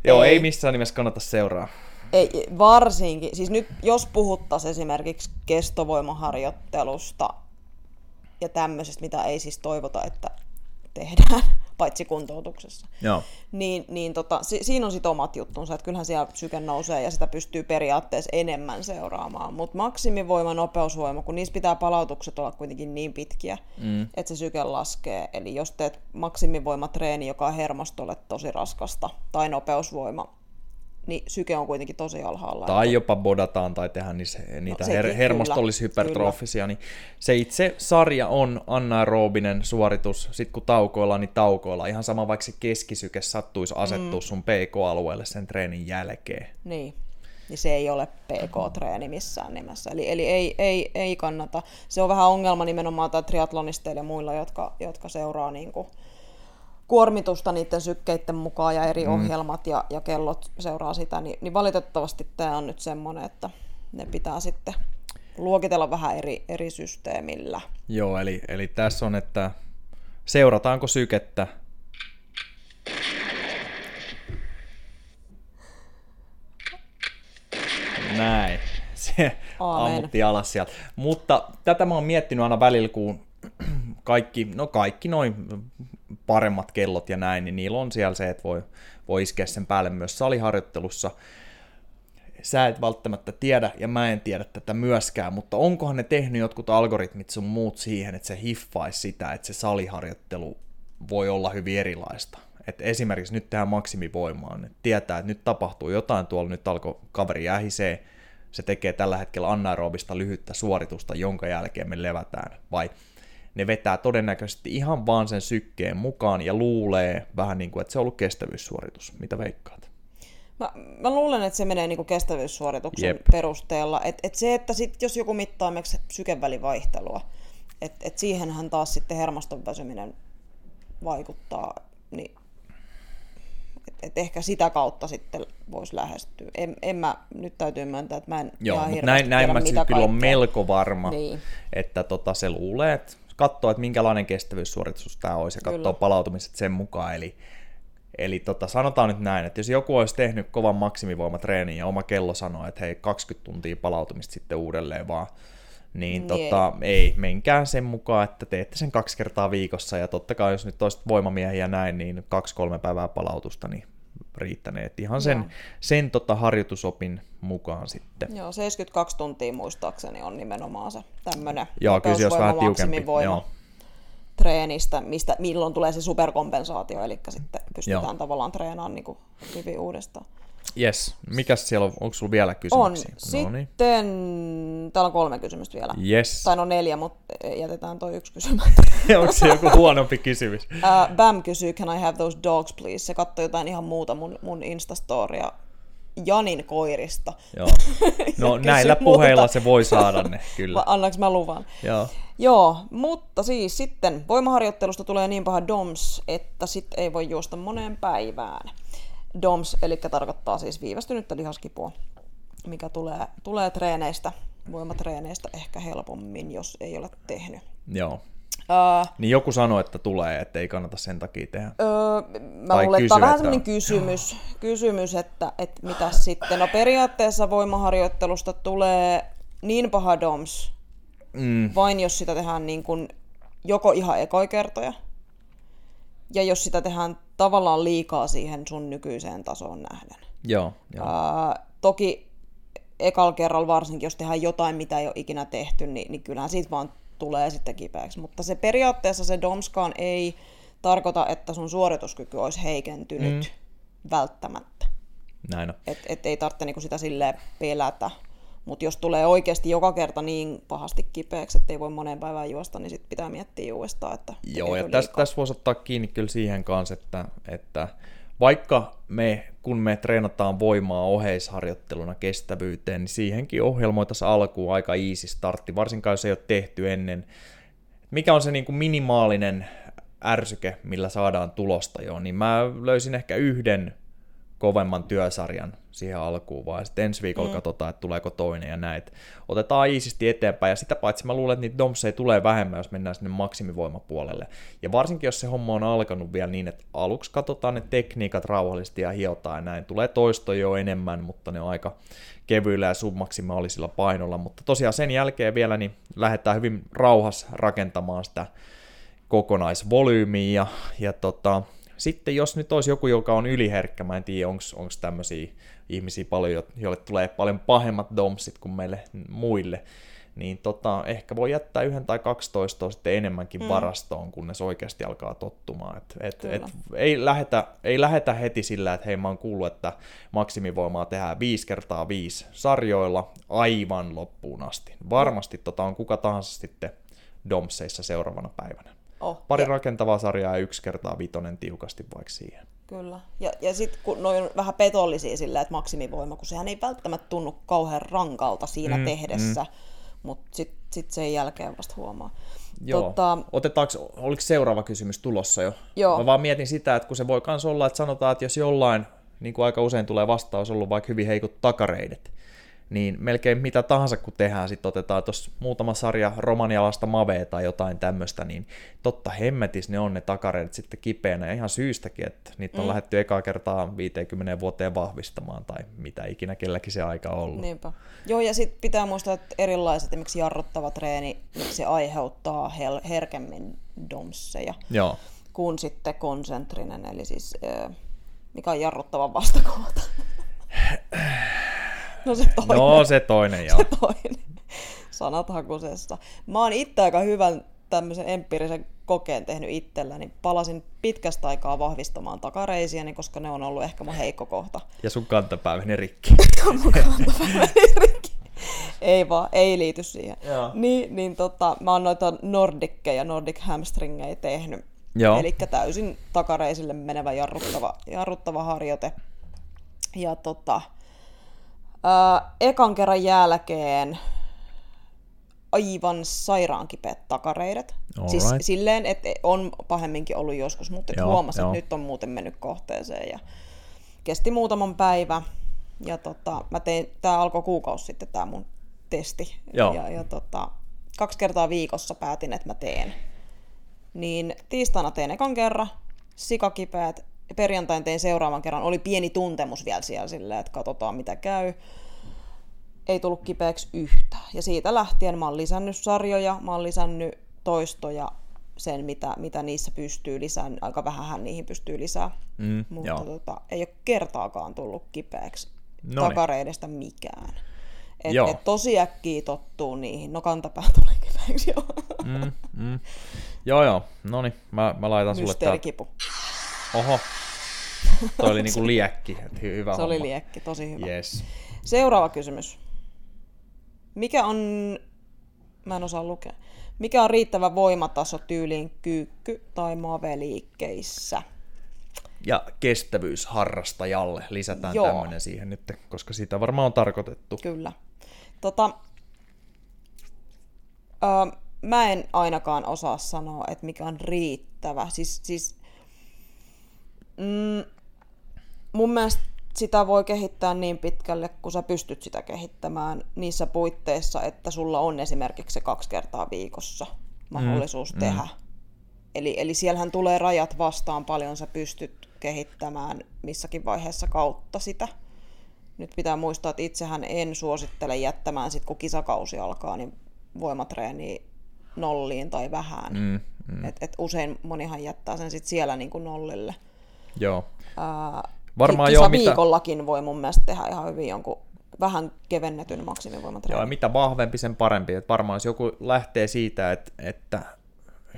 Joo, ei. Ei. ei missään nimessä kannata seuraa. Ei, varsinkin, siis nyt jos puhuttaisiin esimerkiksi kestovoimaharjoittelusta ja tämmöisestä, mitä ei siis toivota, että tehdään, paitsi kuntoutuksessa, Joo. niin, niin tota, si, siinä on sitten omat juttunsa, että kyllähän siellä syke nousee ja sitä pystyy periaatteessa enemmän seuraamaan, mutta maksimivoima, nopeusvoima, kun niissä pitää palautukset olla kuitenkin niin pitkiä, mm. että se syke laskee, eli jos teet maksimivoimatreeni, joka on hermostolle tosi raskasta, tai nopeusvoima, niin syke on kuitenkin tosi alhaalla. Tai jopa bodataan tai tehdään niissä, niitä sekin, her- hermostollishypertrofisia, niin se itse sarja on anaerobinen suoritus, sit kun taukoillaan, niin taukoillaan. Ihan sama vaikka se keskisyke sattuisi asettua mm. sun PK-alueelle sen treenin jälkeen. Niin. Niin se ei ole PK-treeni missään nimessä. Eli, eli ei, ei, ei kannata. Se on vähän ongelma nimenomaan tai triatlonisteille ja muilla, jotka, jotka seuraa niin kuin kuormitusta niiden sykkeiden mukaan ja eri mm. ohjelmat ja, ja kellot seuraa sitä, niin, niin valitettavasti tämä on nyt semmoinen, että ne pitää sitten luokitella vähän eri, eri systeemillä. Joo, eli, eli tässä on, että seurataanko sykettä Näin. Se Aamen. ammutti alas sieltä. Mutta tätä mä oon miettinyt aina välillä, kun kaikki, no kaikki noin paremmat kellot ja näin, niin niillä on siellä se, että voi, voi iskeä sen päälle myös saliharjoittelussa. Sä et välttämättä tiedä, ja mä en tiedä tätä myöskään, mutta onkohan ne tehnyt jotkut algoritmit sun muut siihen, että se hiffaisi sitä, että se saliharjoittelu voi olla hyvin erilaista. Et esimerkiksi nyt tehdään maksimivoimaan, että tietää, että nyt tapahtuu jotain tuolla, nyt alkoi kaveri jähisee, se tekee tällä hetkellä anaerobista lyhyttä suoritusta, jonka jälkeen me levätään, vai ne vetää todennäköisesti ihan vaan sen sykkeen mukaan ja luulee vähän niin kuin, että se on ollut kestävyyssuoritus. Mitä veikkaat? Mä, mä luulen, että se menee niinku kestävyyssuorituksen Jep. Perusteella. Et, et se, että sit, jos joku mittaa esimerkiksi sykevälivaihtelua, että et siihenhän taas sitten hermoston väsyminen vaikuttaa, niin et, et ehkä sitä kautta sitten voisi lähestyä. En, en mä, nyt täytyy myöntää, että mä en Joo, ihan näin, näin tiedä, mä mitä kyllä on melko varma, Niin. että tota, se luulee, että katsoo, että minkälainen kestävyyssuoritus tämä olisi ja katsoo Kyllä. palautumiset sen mukaan. Eli, Eli tota, sanotaan nyt näin, että jos joku olisi tehnyt kovan maksimivoimatreenin ja oma kello sanoo, että hei 20 tuntia palautumista sitten uudelleen vaan, niin, Niin tota, ei, menkää sen mukaan, että teette sen kaksi kertaa viikossa, ja totta kai jos nyt olisitte voimamiehiä näin, niin kaksi-kolme päivää palautusta, niin riittäneet ihan sen, Joo. sen tota harjoitusopin mukaan sitten. Joo, 72 tuntia muistaakseni on nimenomaan se tämmöinen Joo, kyllä olisi vähän tiukempi. Joo. treenistä, mistä, milloin tulee se superkompensaatio, eli sitten pystytään Joo. tavallaan treenaamaan niin kuin hyvin uudestaan. Yes. Mikäs siellä on? Onko sulla vielä On. kysymyksiä? No niin. Sitten, täällä on kolme kysymystä vielä. Yes. Tai no neljä, mutta jätetään toi yksi kysymättä. Onko se joku huonompi kysymys? Uh, Bam kysyy, can I have those dogs please? Se katsoi jotain ihan muuta mun, mun Instastoria Janin koirista. Joo. No näillä muuta. puheilla se voi saada ne, kyllä. Annaks mä luvan? Joo. Joo, mutta siis sitten voimaharjoittelusta tulee niin paha DOMS, että sit ei voi juosta moneen päivään. DOMS, eli tarkoittaa siis viivästynyttä lihaskipua, mikä tulee, tulee treeneistä, voimatreeneistä ehkä helpommin, jos ei ole tehnyt. Joo. Uh, Niin joku sanoi, että tulee, että ei kannata sen takia tehdä. Öö, mä Tai luulen, että kysy, tämä on vähän että- semmoinen kysymys, kysymys että, että mitä sitten. No periaatteessa voimaharjoittelusta tulee niin paha DOMS, Mm, vain jos sitä tehdään niin kuin joko ihan ekoikertoja, ja jos sitä tehdään tavallaan liikaa siihen sun nykyiseen tasoon nähden. joo, joo. Ää, toki ekalla kerralla varsinkin, jos tehdään jotain, mitä ei ole ikinä tehty, niin, niin kyllähän siitä vaan tulee sitten kipeäksi. Mutta se periaatteessa se DOMSkaan ei tarkoita, että sun suorituskyky olisi heikentynyt mm. välttämättä. Näin on. Et, et ei tarvitse niinku sitä silleen pelätä. Mutta jos tulee oikeasti joka kerta niin pahasti kipeäksi, että ei voi moneen päivään juosta, niin sitten pitää miettiä uudestaan, että Joo, ja tässä, tässä voisi ottaa kiinni kyllä siihen kanssa, että, että vaikka me, kun me treenataan voimaa oheisharjoitteluna kestävyyteen, niin siihenkin ohjelmoitaisiin alkuun aika easy startti, varsinkaan jos ei ole tehty ennen. Mikä on se niin kuin minimaalinen ärsyke, millä saadaan tulosta jo, niin mä löysin ehkä yhden kovemman työsarjan siihen alkuun, vaan sitten ensi viikolla mm. katsotaan, että tuleeko toinen ja näin. Et Otetaan iisisti eteenpäin, ja sitä paitsi mä luulen, että niitä domseja tulee vähemmän, jos mennään sinne maksimivoimapuolelle. Ja varsinkin, jos se homma on alkanut vielä niin, että aluksi katsotaan ne tekniikat rauhallisesti ja hiotaan ja näin. Tulee toisto jo enemmän, mutta ne on aika kevyillä ja submaksimaalisilla painolla, mutta tosiaan sen jälkeen vielä niin lähdetään hyvin rauhas rakentamaan sitä kokonaisvolyymiä ja, ja tota, sitten jos nyt olisi joku, joka on yliherkkä, mä en tiedä, onko tämmöisiä ihmisiä paljon, jo- joille tulee paljon pahemmat domsit kuin meille muille, niin tota, ehkä voi jättää yhden tai 12 sitten enemmänkin mm. varastoon, kunnes oikeasti alkaa tottumaan. Et, et, Kyllä. et, ei, lähetä, ei lähetä heti sillä, että hei mä oon kuullut, että maksimivoimaa tehdään 5 kertaa 5 sarjoilla aivan loppuun asti. Varmasti tota on kuka tahansa sitten domseissa seuraavana päivänä. Oh, Pari ja, rakentavaa sarjaa ja yksi kertaa vitonen tiukasti vaikka siihen. Kyllä. Ja, ja sitten kun noin on vähän petollisia sillä, että maksimivoima, kun sehän ei välttämättä tunnu kauhean rankalta siinä Mm, mm, tehdessä, mm. mutta sitten sit sen jälkeen vasta huomaa. Joo. Tota, Otetaanko, oliko seuraava kysymys tulossa jo? Joo. Mä vaan mietin sitä, että kun se voi myös olla, että sanotaan, että jos jollain, niin kuin aika usein tulee vastaus, ollut vaikka hyvin heikot takareidet, niin melkein mitä tahansa kun tehdään, sitten otetaan tuossa muutama sarja romanialasta mavea tai jotain tämmöistä, niin totta hemmetis ne on ne takareidet sitten kipeänä ja ihan syystäkin, että niitä on mm. lähdetty ekaa kertaa 50 vuoteen vahvistamaan tai mitä ikinä kelläkin se aika on ollut. Niinpä. Joo, ja sitten pitää muistaa, että erilaiset esimerkiksi jarruttava treeni, niin se aiheuttaa hel- herkemmin domsseja Joo. kuin sitten konsentrinen, eli siis mikä on jarruttava vastakohta. no se toinen. No se toinen, joo. toinen. Sanat hakusessa. Mä oon itse aika hyvän tämmöisen empiirisen kokeen tehnyt itselläni. Palasin pitkästä aikaa vahvistamaan takareisiäni, koska ne on ollut ehkä mun heikko kohta. Ja sun kantapää meni rikki. Mun kantapää meni rikki. ei vaan, ei liity siihen. Joo. Niin, niin tota, mä oon noita nordikkeja, nordic hamstringejä tehnyt. Joo. Eli täysin takareisille menevä jarruttava, jarruttava harjoite. Ja tota, ää, ekan kerran jälkeen aivan sairaan kipeät takareidet. Siis Alright. silleen, että on pahemminkin ollut joskus, mutta Joo, huomasin, joo. että nyt on muuten mennyt kohteeseen. Ja kesti muutaman päivä. Ja tota, mä tein, tää alkoi kuukausi sitten tää mun testi. Joo. Ja, ja tota, kaksi kertaa viikossa päätin, että mä teen. Niin tiistaina tein ekan kerran, sikakipeät, perjantain tein seuraavan kerran. Oli pieni tuntemus vielä siellä silleen, että katsotaan mitä käy. Ei tullut kipeäksi yhtä. Ja siitä lähtien mä oon lisännyt sarjoja, mä oon lisännyt toistoja sen, mitä, mitä niissä pystyy lisäämään. Aika vähän niihin pystyy lisää. Mm, Mutta joo. tota, ei ole kertaakaan tullut kipeäksi Noniin. takareidestä mikään. Et, Joo. et tosi äkkiä tottuu niihin. No kantapää tulee kipeäksi jo. Mm, mm. Joo, joo. No niin, mä, mä laitan sulle tää. Oho. Toi oli niinku liekki. Hyvä Se oli homma. liekki, tosi hyvä. Yes. Seuraava kysymys. Mikä on, mä en osaa lukea, mikä on riittävä voimataso tyyliin kyykky- tai mave-liikkeissä? Ja kestävyys harrastajalle. Lisätään Joo. tämmönen siihen nyt, koska sitä varmaan on tarkoitettu. Kyllä. Tota, ö, mä en ainakaan osaa sanoa, että mikä on riittävä. Siis, siis mm, mun mielestä sitä voi kehittää niin pitkälle, kun sä pystyt sitä kehittämään niissä puitteissa, että sulla on esimerkiksi se kaksi kertaa viikossa mahdollisuus mm, tehdä. Mm. Eli, eli siellähän tulee rajat vastaan paljon, sä pystyt kehittämään missäkin vaiheessa kautta sitä. Nyt pitää muistaa, että itsehän en suosittele jättämään sit kun kisakausi alkaa, niin voimatreeniä nolliin tai vähän. Mm, mm. Et, et usein monihan jättää sen sit siellä niin kuin nollille. Joo. Ää, Varmaan joo, mitä- voi mun mielestä tehdä ihan hyvin jonkun vähän kevennetyn Joo, maksimivoimatreenin. ja mitä vahvempi, sen parempi. Et varmaan jos joku lähtee siitä, että, että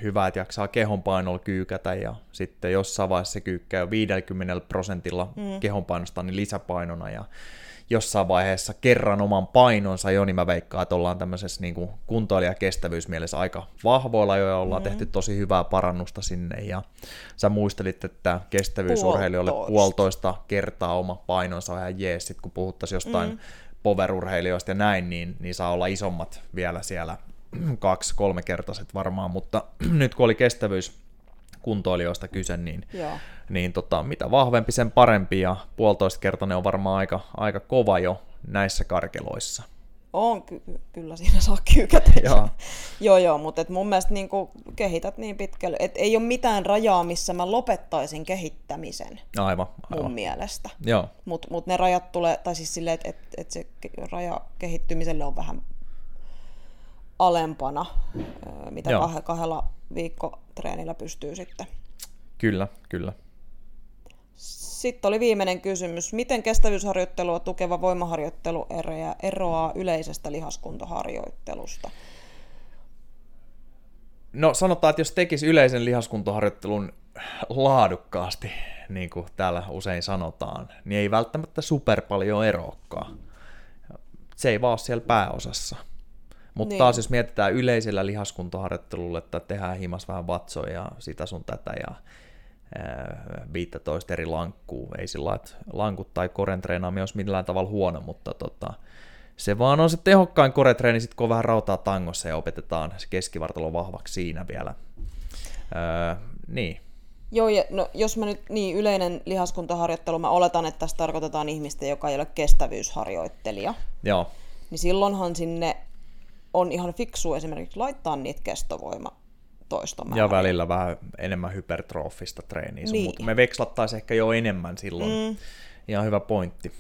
hyvä, että jaksaa kehonpainolla kyykätä ja sitten jossain vaiheessa se kyykkää jo 50 prosentilla mm. kehonpainosta niin lisäpainona ja jossain vaiheessa kerran oman painonsa jo, niin mä veikkaan, että ollaan tämmöisessä niin kuin kuntoilija kestävyysmielessä aika vahvoilla jo ja ollaan mm. tehty tosi hyvää parannusta sinne ja sä muistelit, että kestävyysurheilijoille Puolitoista. puolitoista kertaa oma painonsa on ihan jees, sit kun puhuttaisiin jostain mm. powerurheilijoista ja näin, niin, niin saa olla isommat vielä siellä kaksi, kolme kertaiset varmaan, mutta nyt kun oli kestävyys kuntoilijoista kyse, niin, Joo. niin tota, mitä vahvempi sen parempi ja puolitoista kertainen on varmaan aika, aika kova jo näissä karkeloissa. On, ky- kyllä siinä saa kyykätä. Joo. joo, joo, mutta et mun mielestä niin kehität niin pitkälle, että ei ole mitään rajaa, missä mä lopettaisin kehittämisen Aivan, mun aivan. mielestä. Joo, Mutta mut ne rajat tulee, tai siis silleen, että et, et se raja kehittymiselle on vähän alempana, mitä Joo. kah- kahdella viikkotreenillä pystyy sitten. kyllä, kyllä. Sitten oli viimeinen kysymys. Miten kestävyysharjoittelua tukeva voimaharjoittelu eroaa- yleisestä lihaskuntoharjoittelusta? No sanotaan, että jos tekisi yleisen lihaskuntoharjoittelun laadukkaasti, niin kuin täällä usein sanotaan, niin ei välttämättä super paljon eroakaan. Se ei vaan ole siellä pääosassa. Mutta Niin. taas jos mietitään yleisellä lihaskuntoharjoittelulla, että tehdään himas vähän vatsoja ja sitä sun tätä ja ää, 15 eri lankkuu, ei sillä että lankut tai koren treenaaminen olisi millään tavalla huono, mutta tota, se vaan on se tehokkain koretreeni, sit kun on vähän rautaa tangossa ja opetetaan se keskivartalo vahvaksi siinä vielä. Öö, niin, Joo, ja no, jos mä nyt niin yleinen lihaskuntoharjoittelu, mä oletan, että tässä tarkoitetaan ihmistä, joka ei ole kestävyysharjoittelija, joo, niin silloinhan sinne on ihan fiksu esimerkiksi laittaa niitä kestovoima toistomääriä. ja välillä vähän enemmän hypertrofista treeniä, sun, Niin. mutta me vekslattaisiin ehkä jo enemmän silloin. Mm. Ihan hyvä pointti.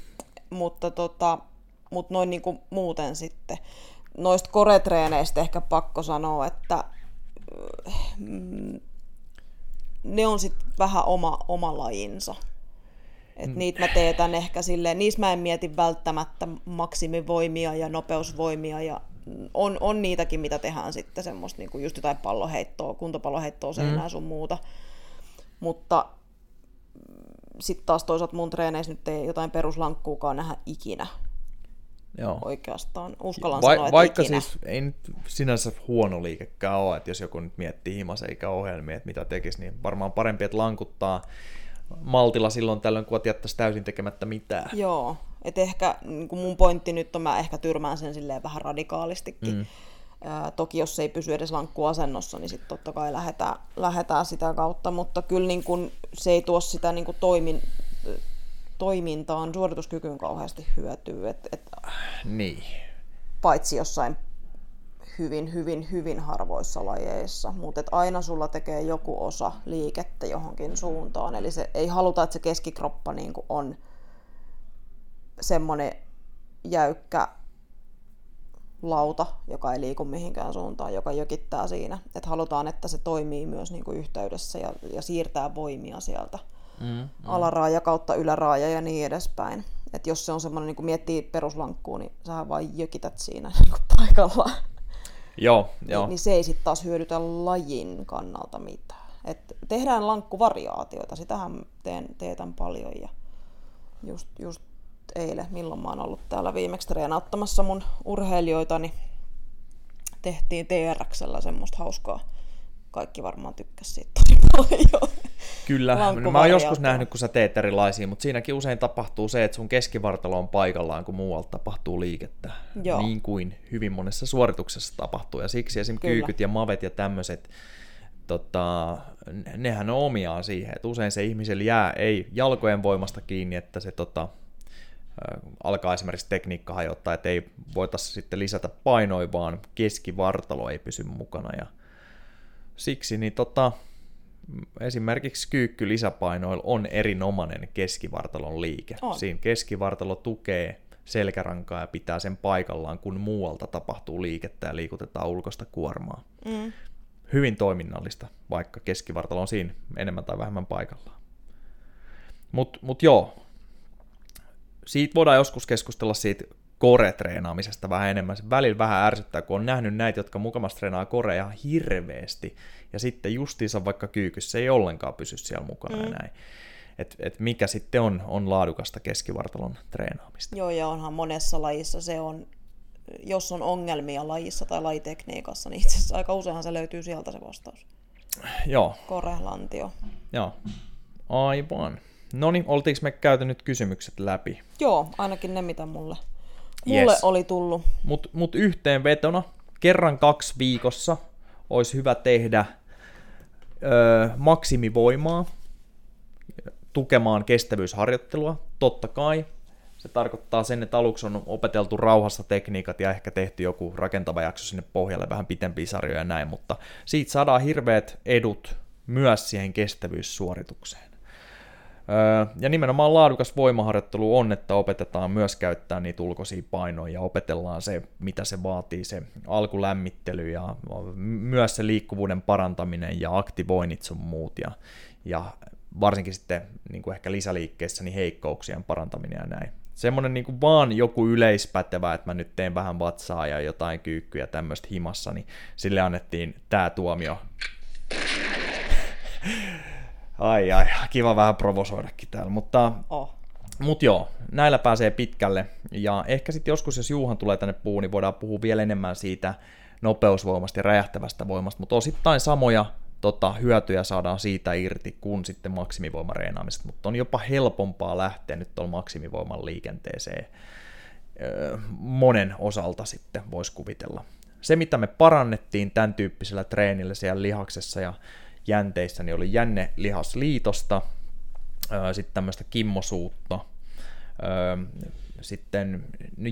mutta tota, mut noin niinku muuten sitten. Noista koretreeneistä ehkä pakko sanoa, että mm, ne on sitten vähän oma, oma lajinsa. Et niitä mä teetän ehkä silleen, niissä mä en mieti välttämättä maksimivoimia ja nopeusvoimia ja on, on niitäkin, mitä tehdään sitten semmoista niinku just jotain palloheittoa, kuntopalloheittoa seinää mm. sun muuta. Mutta sitten taas toisaalta mun treeneissä nyt ei jotain peruslankkuukaan nähdä ikinä Joo. oikeastaan. Uskallan Vai, sanoa, että vaikka ikinä. siis ei nyt sinänsä huono liikekään ole, että jos joku nyt miettii himas eikä ohjelmia, että mitä tekisi, niin varmaan parempi, että lankuttaa maltilla silloin tällöin, kun jättäisi täysin tekemättä mitään. Joo, et ehkä niin mun pointti nyt on, mä ehkä tyrmään sen silleen vähän radikaalistikin. Mm. Ää, toki jos se ei pysy edes lankkuasennossa, niin sitten totta kai lähdetään, lähdetään sitä kautta, mutta kyllä niin kun se ei tuo sitä niin kun toimin, toimintaan, suorituskykyyn kauheasti hyötyä, et, et, Niin. paitsi jossain hyvin, hyvin, hyvin harvoissa lajeissa, mutta aina sulla tekee joku osa liikettä johonkin suuntaan. Eli se, ei haluta, että se keskikroppa niin on semmoinen jäykkä lauta, joka ei liiku mihinkään suuntaan, joka jökittää siinä. Et halutaan, että se toimii myös niin kuin yhteydessä ja, ja siirtää voimia sieltä mm, mm. alaraaja kautta yläraaja ja niin edespäin. Et jos se on semmoinen, niin kuin miettii peruslankkuu, niin sä vain jökität siinä niin kuin paikallaan. Joo, joo. Niin, niin se ei sitten taas hyödytä lajin kannalta mitään. Et tehdään lankkuvariaatioita, sitähän teen, teetän paljon ja just, just eilen, milloin mä oon ollut täällä viimeksi treenauttamassa mun urheilijoita, niin tehtiin TRXllä semmoista hauskaa. Kaikki varmaan tykkäsivät siitä tosi paljon. Kyllä, mä oon joskus nähnyt, kun sä teet erilaisia, mutta siinäkin usein tapahtuu se, että sun keskivartalo on paikallaan, kun muualta tapahtuu liikettä. Joo. Niin kuin hyvin monessa suorituksessa tapahtuu. Ja siksi esim. Kyllä. kyykyt ja mavet ja tämmöiset, tota, nehän on omiaan siihen, että usein se ihmisellä jää ei jalkojen voimasta kiinni, että se tota, alkaa esimerkiksi tekniikka hajottaa, että ei voitaisiin sitten lisätä painoja, vaan keskivartalo ei pysy mukana. Ja siksi niin tota, esimerkiksi kyykky lisäpainoilla on erinomainen keskivartalon liike. On. Siinä keskivartalo tukee selkärankaa ja pitää sen paikallaan, kun muualta tapahtuu liikettä ja liikutetaan ulkoista kuormaa. Mm. Hyvin toiminnallista, vaikka keskivartalo on siinä enemmän tai vähemmän paikallaan. Mutta mut joo, siitä voidaan joskus keskustella siitä kore-treenaamisesta vähän enemmän. Se välillä vähän ärsyttää, kun on nähnyt näitä, jotka mukamassa treenaa korea hirveästi, ja sitten justiinsa vaikka kyykyssä ei ollenkaan pysy siellä mukana mm. ja näin. Et, et mikä sitten on, on laadukasta keskivartalon treenaamista. Joo, ja onhan monessa lajissa se on, jos on ongelmia lajissa tai lajitekniikassa, niin itse asiassa aika useinhan se löytyy sieltä se vastaus. Joo. Korelantio. Joo, aivan. No niin, oltiinko me käyty nyt kysymykset läpi? Joo, ainakin ne, mitä mulle, mulle yes. oli tullut. Mutta mut yhteenvetona, kerran kaksi viikossa olisi hyvä tehdä ö, maksimivoimaa tukemaan kestävyysharjoittelua. Totta kai se tarkoittaa sen, että aluksi on opeteltu rauhassa tekniikat ja ehkä tehty joku rakentava jakso sinne pohjalle, vähän pitempiä sarjoja ja näin, mutta siitä saadaan hirveät edut myös siihen kestävyyssuoritukseen. Ja nimenomaan laadukas voimaharjoittelu on, että opetetaan myös käyttää niitä ulkoisia painoja ja opetellaan se, mitä se vaatii, se alkulämmittely ja myös se liikkuvuuden parantaminen ja aktivoinnit sun muut ja, ja varsinkin sitten niin kuin ehkä lisäliikkeissä niin heikkouksien parantaminen ja näin. Semmoinen niin kuin vaan joku yleispätevä, että mä nyt teen vähän vatsaa ja jotain kyykkyjä tämmöistä himassa, niin sille annettiin tämä tuomio. Ai ai, kiva vähän provosoidakin täällä, mutta, oh. mut joo, näillä pääsee pitkälle. Ja ehkä sitten joskus, jos Juuhan tulee tänne puhuun, niin voidaan puhua vielä enemmän siitä nopeusvoimasta ja räjähtävästä voimasta, mutta osittain samoja tota, hyötyjä saadaan siitä irti kuin sitten maksimivoimareenaamisesta, mutta on jopa helpompaa lähteä nyt tuolla maksimivoiman liikenteeseen öö, monen osalta sitten voisi kuvitella. Se, mitä me parannettiin tämän tyyppisellä treenillä siellä lihaksessa ja jänteissä, niin oli jänne lihasliitosta, sitten tämmöistä kimmosuutta, sitten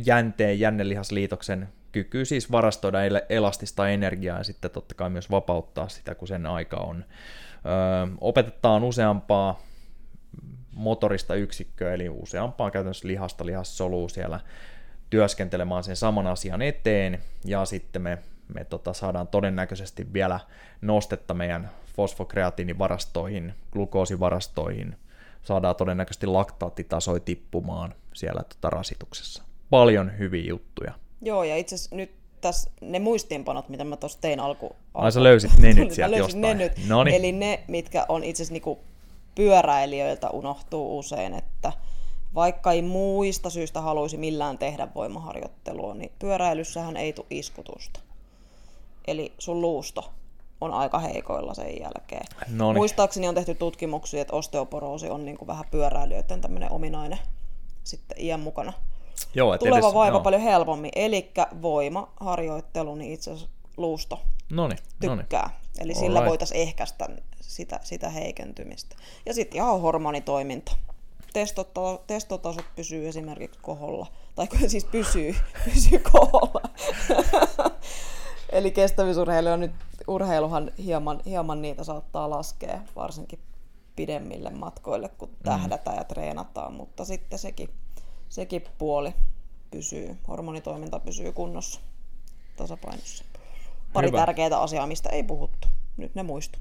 jänteen jännelihasliitoksen kyky siis varastoida elastista energiaa ja sitten totta kai myös vapauttaa sitä, kun sen aika on. Opetetaan useampaa motorista yksikköä, eli useampaa käytännössä lihasta, lihassolua siellä työskentelemään sen saman asian eteen, ja sitten me, me tota, saadaan todennäköisesti vielä nostetta meidän fosfokreatiinivarastoihin, glukoosivarastoihin, saadaan todennäköisesti laktaattitasoja tippumaan siellä tota rasituksessa. Paljon hyviä juttuja. Joo, ja itse asiassa nyt tässä ne muistiinpanot, mitä mä tuossa tein alku... Ai sä löysit ne nyt sieltä jostain. Ne nyt. Noniin. Eli ne, mitkä on itse asiassa niinku pyöräilijöiltä unohtuu usein, että vaikka ei muista syystä haluaisi millään tehdä voimaharjoittelua, niin pyöräilyssähän ei tule iskutusta. Eli sun luusto on aika heikoilla sen jälkeen. Noniin. Muistaakseni on tehty tutkimuksia, että osteoporoosi on niin kuin vähän pyöräilijöiden tämmöinen ominainen sitten iän mukana. Joo, et Tuleva edes, vaiva joo. paljon helpommin. Eli voimaharjoittelu, niin itse asiassa luusto noniin, tykkää. Noniin. Eli All sillä right. voitaisiin ehkäistä sitä, sitä heikentymistä. Ja sitten ihan hormonitoiminta. Testotaso, testotasot pysyy esimerkiksi koholla. Tai siis pysyy, pysyy koholla. Eli kestävyysurheilu on nyt, urheiluhan hieman, hieman niitä saattaa laskea, varsinkin pidemmille matkoille, kun tähdätään ja treenataan, mutta sitten sekin, sekin puoli pysyy, hormonitoiminta pysyy kunnossa, tasapainossa. Pari Hyvä. tärkeää asiaa, mistä ei puhuttu. Nyt ne muistu.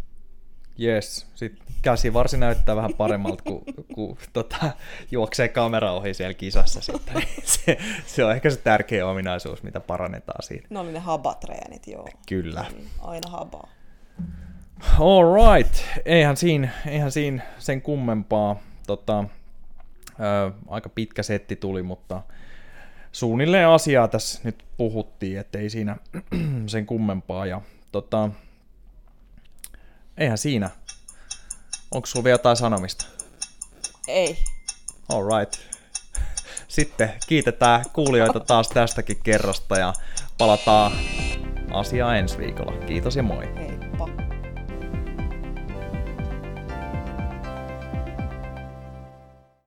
Yes, sitten käsivarsi näyttää vähän paremmalta, kun, kun tota, juoksee kamera ohi siellä kisassa sitten. Se, se on ehkä se tärkeä ominaisuus, mitä parannetaan siinä. Ne oli ne habatreenit, joo. Kyllä. Mm, Aina habaa. All right. Eihän siinä, eihän siinä sen kummempaa. Tota, ö, aika pitkä setti tuli, mutta suunnilleen asiaa tässä nyt puhuttiin, ettei siinä sen kummempaa. Ja tota, eihän siinä. Onko sulla vielä jotain sanomista? Ei. All right. Sitten kiitetään kuulijoita taas tästäkin kerrasta ja palataan asiaa ensi viikolla. Kiitos ja moi. Hei.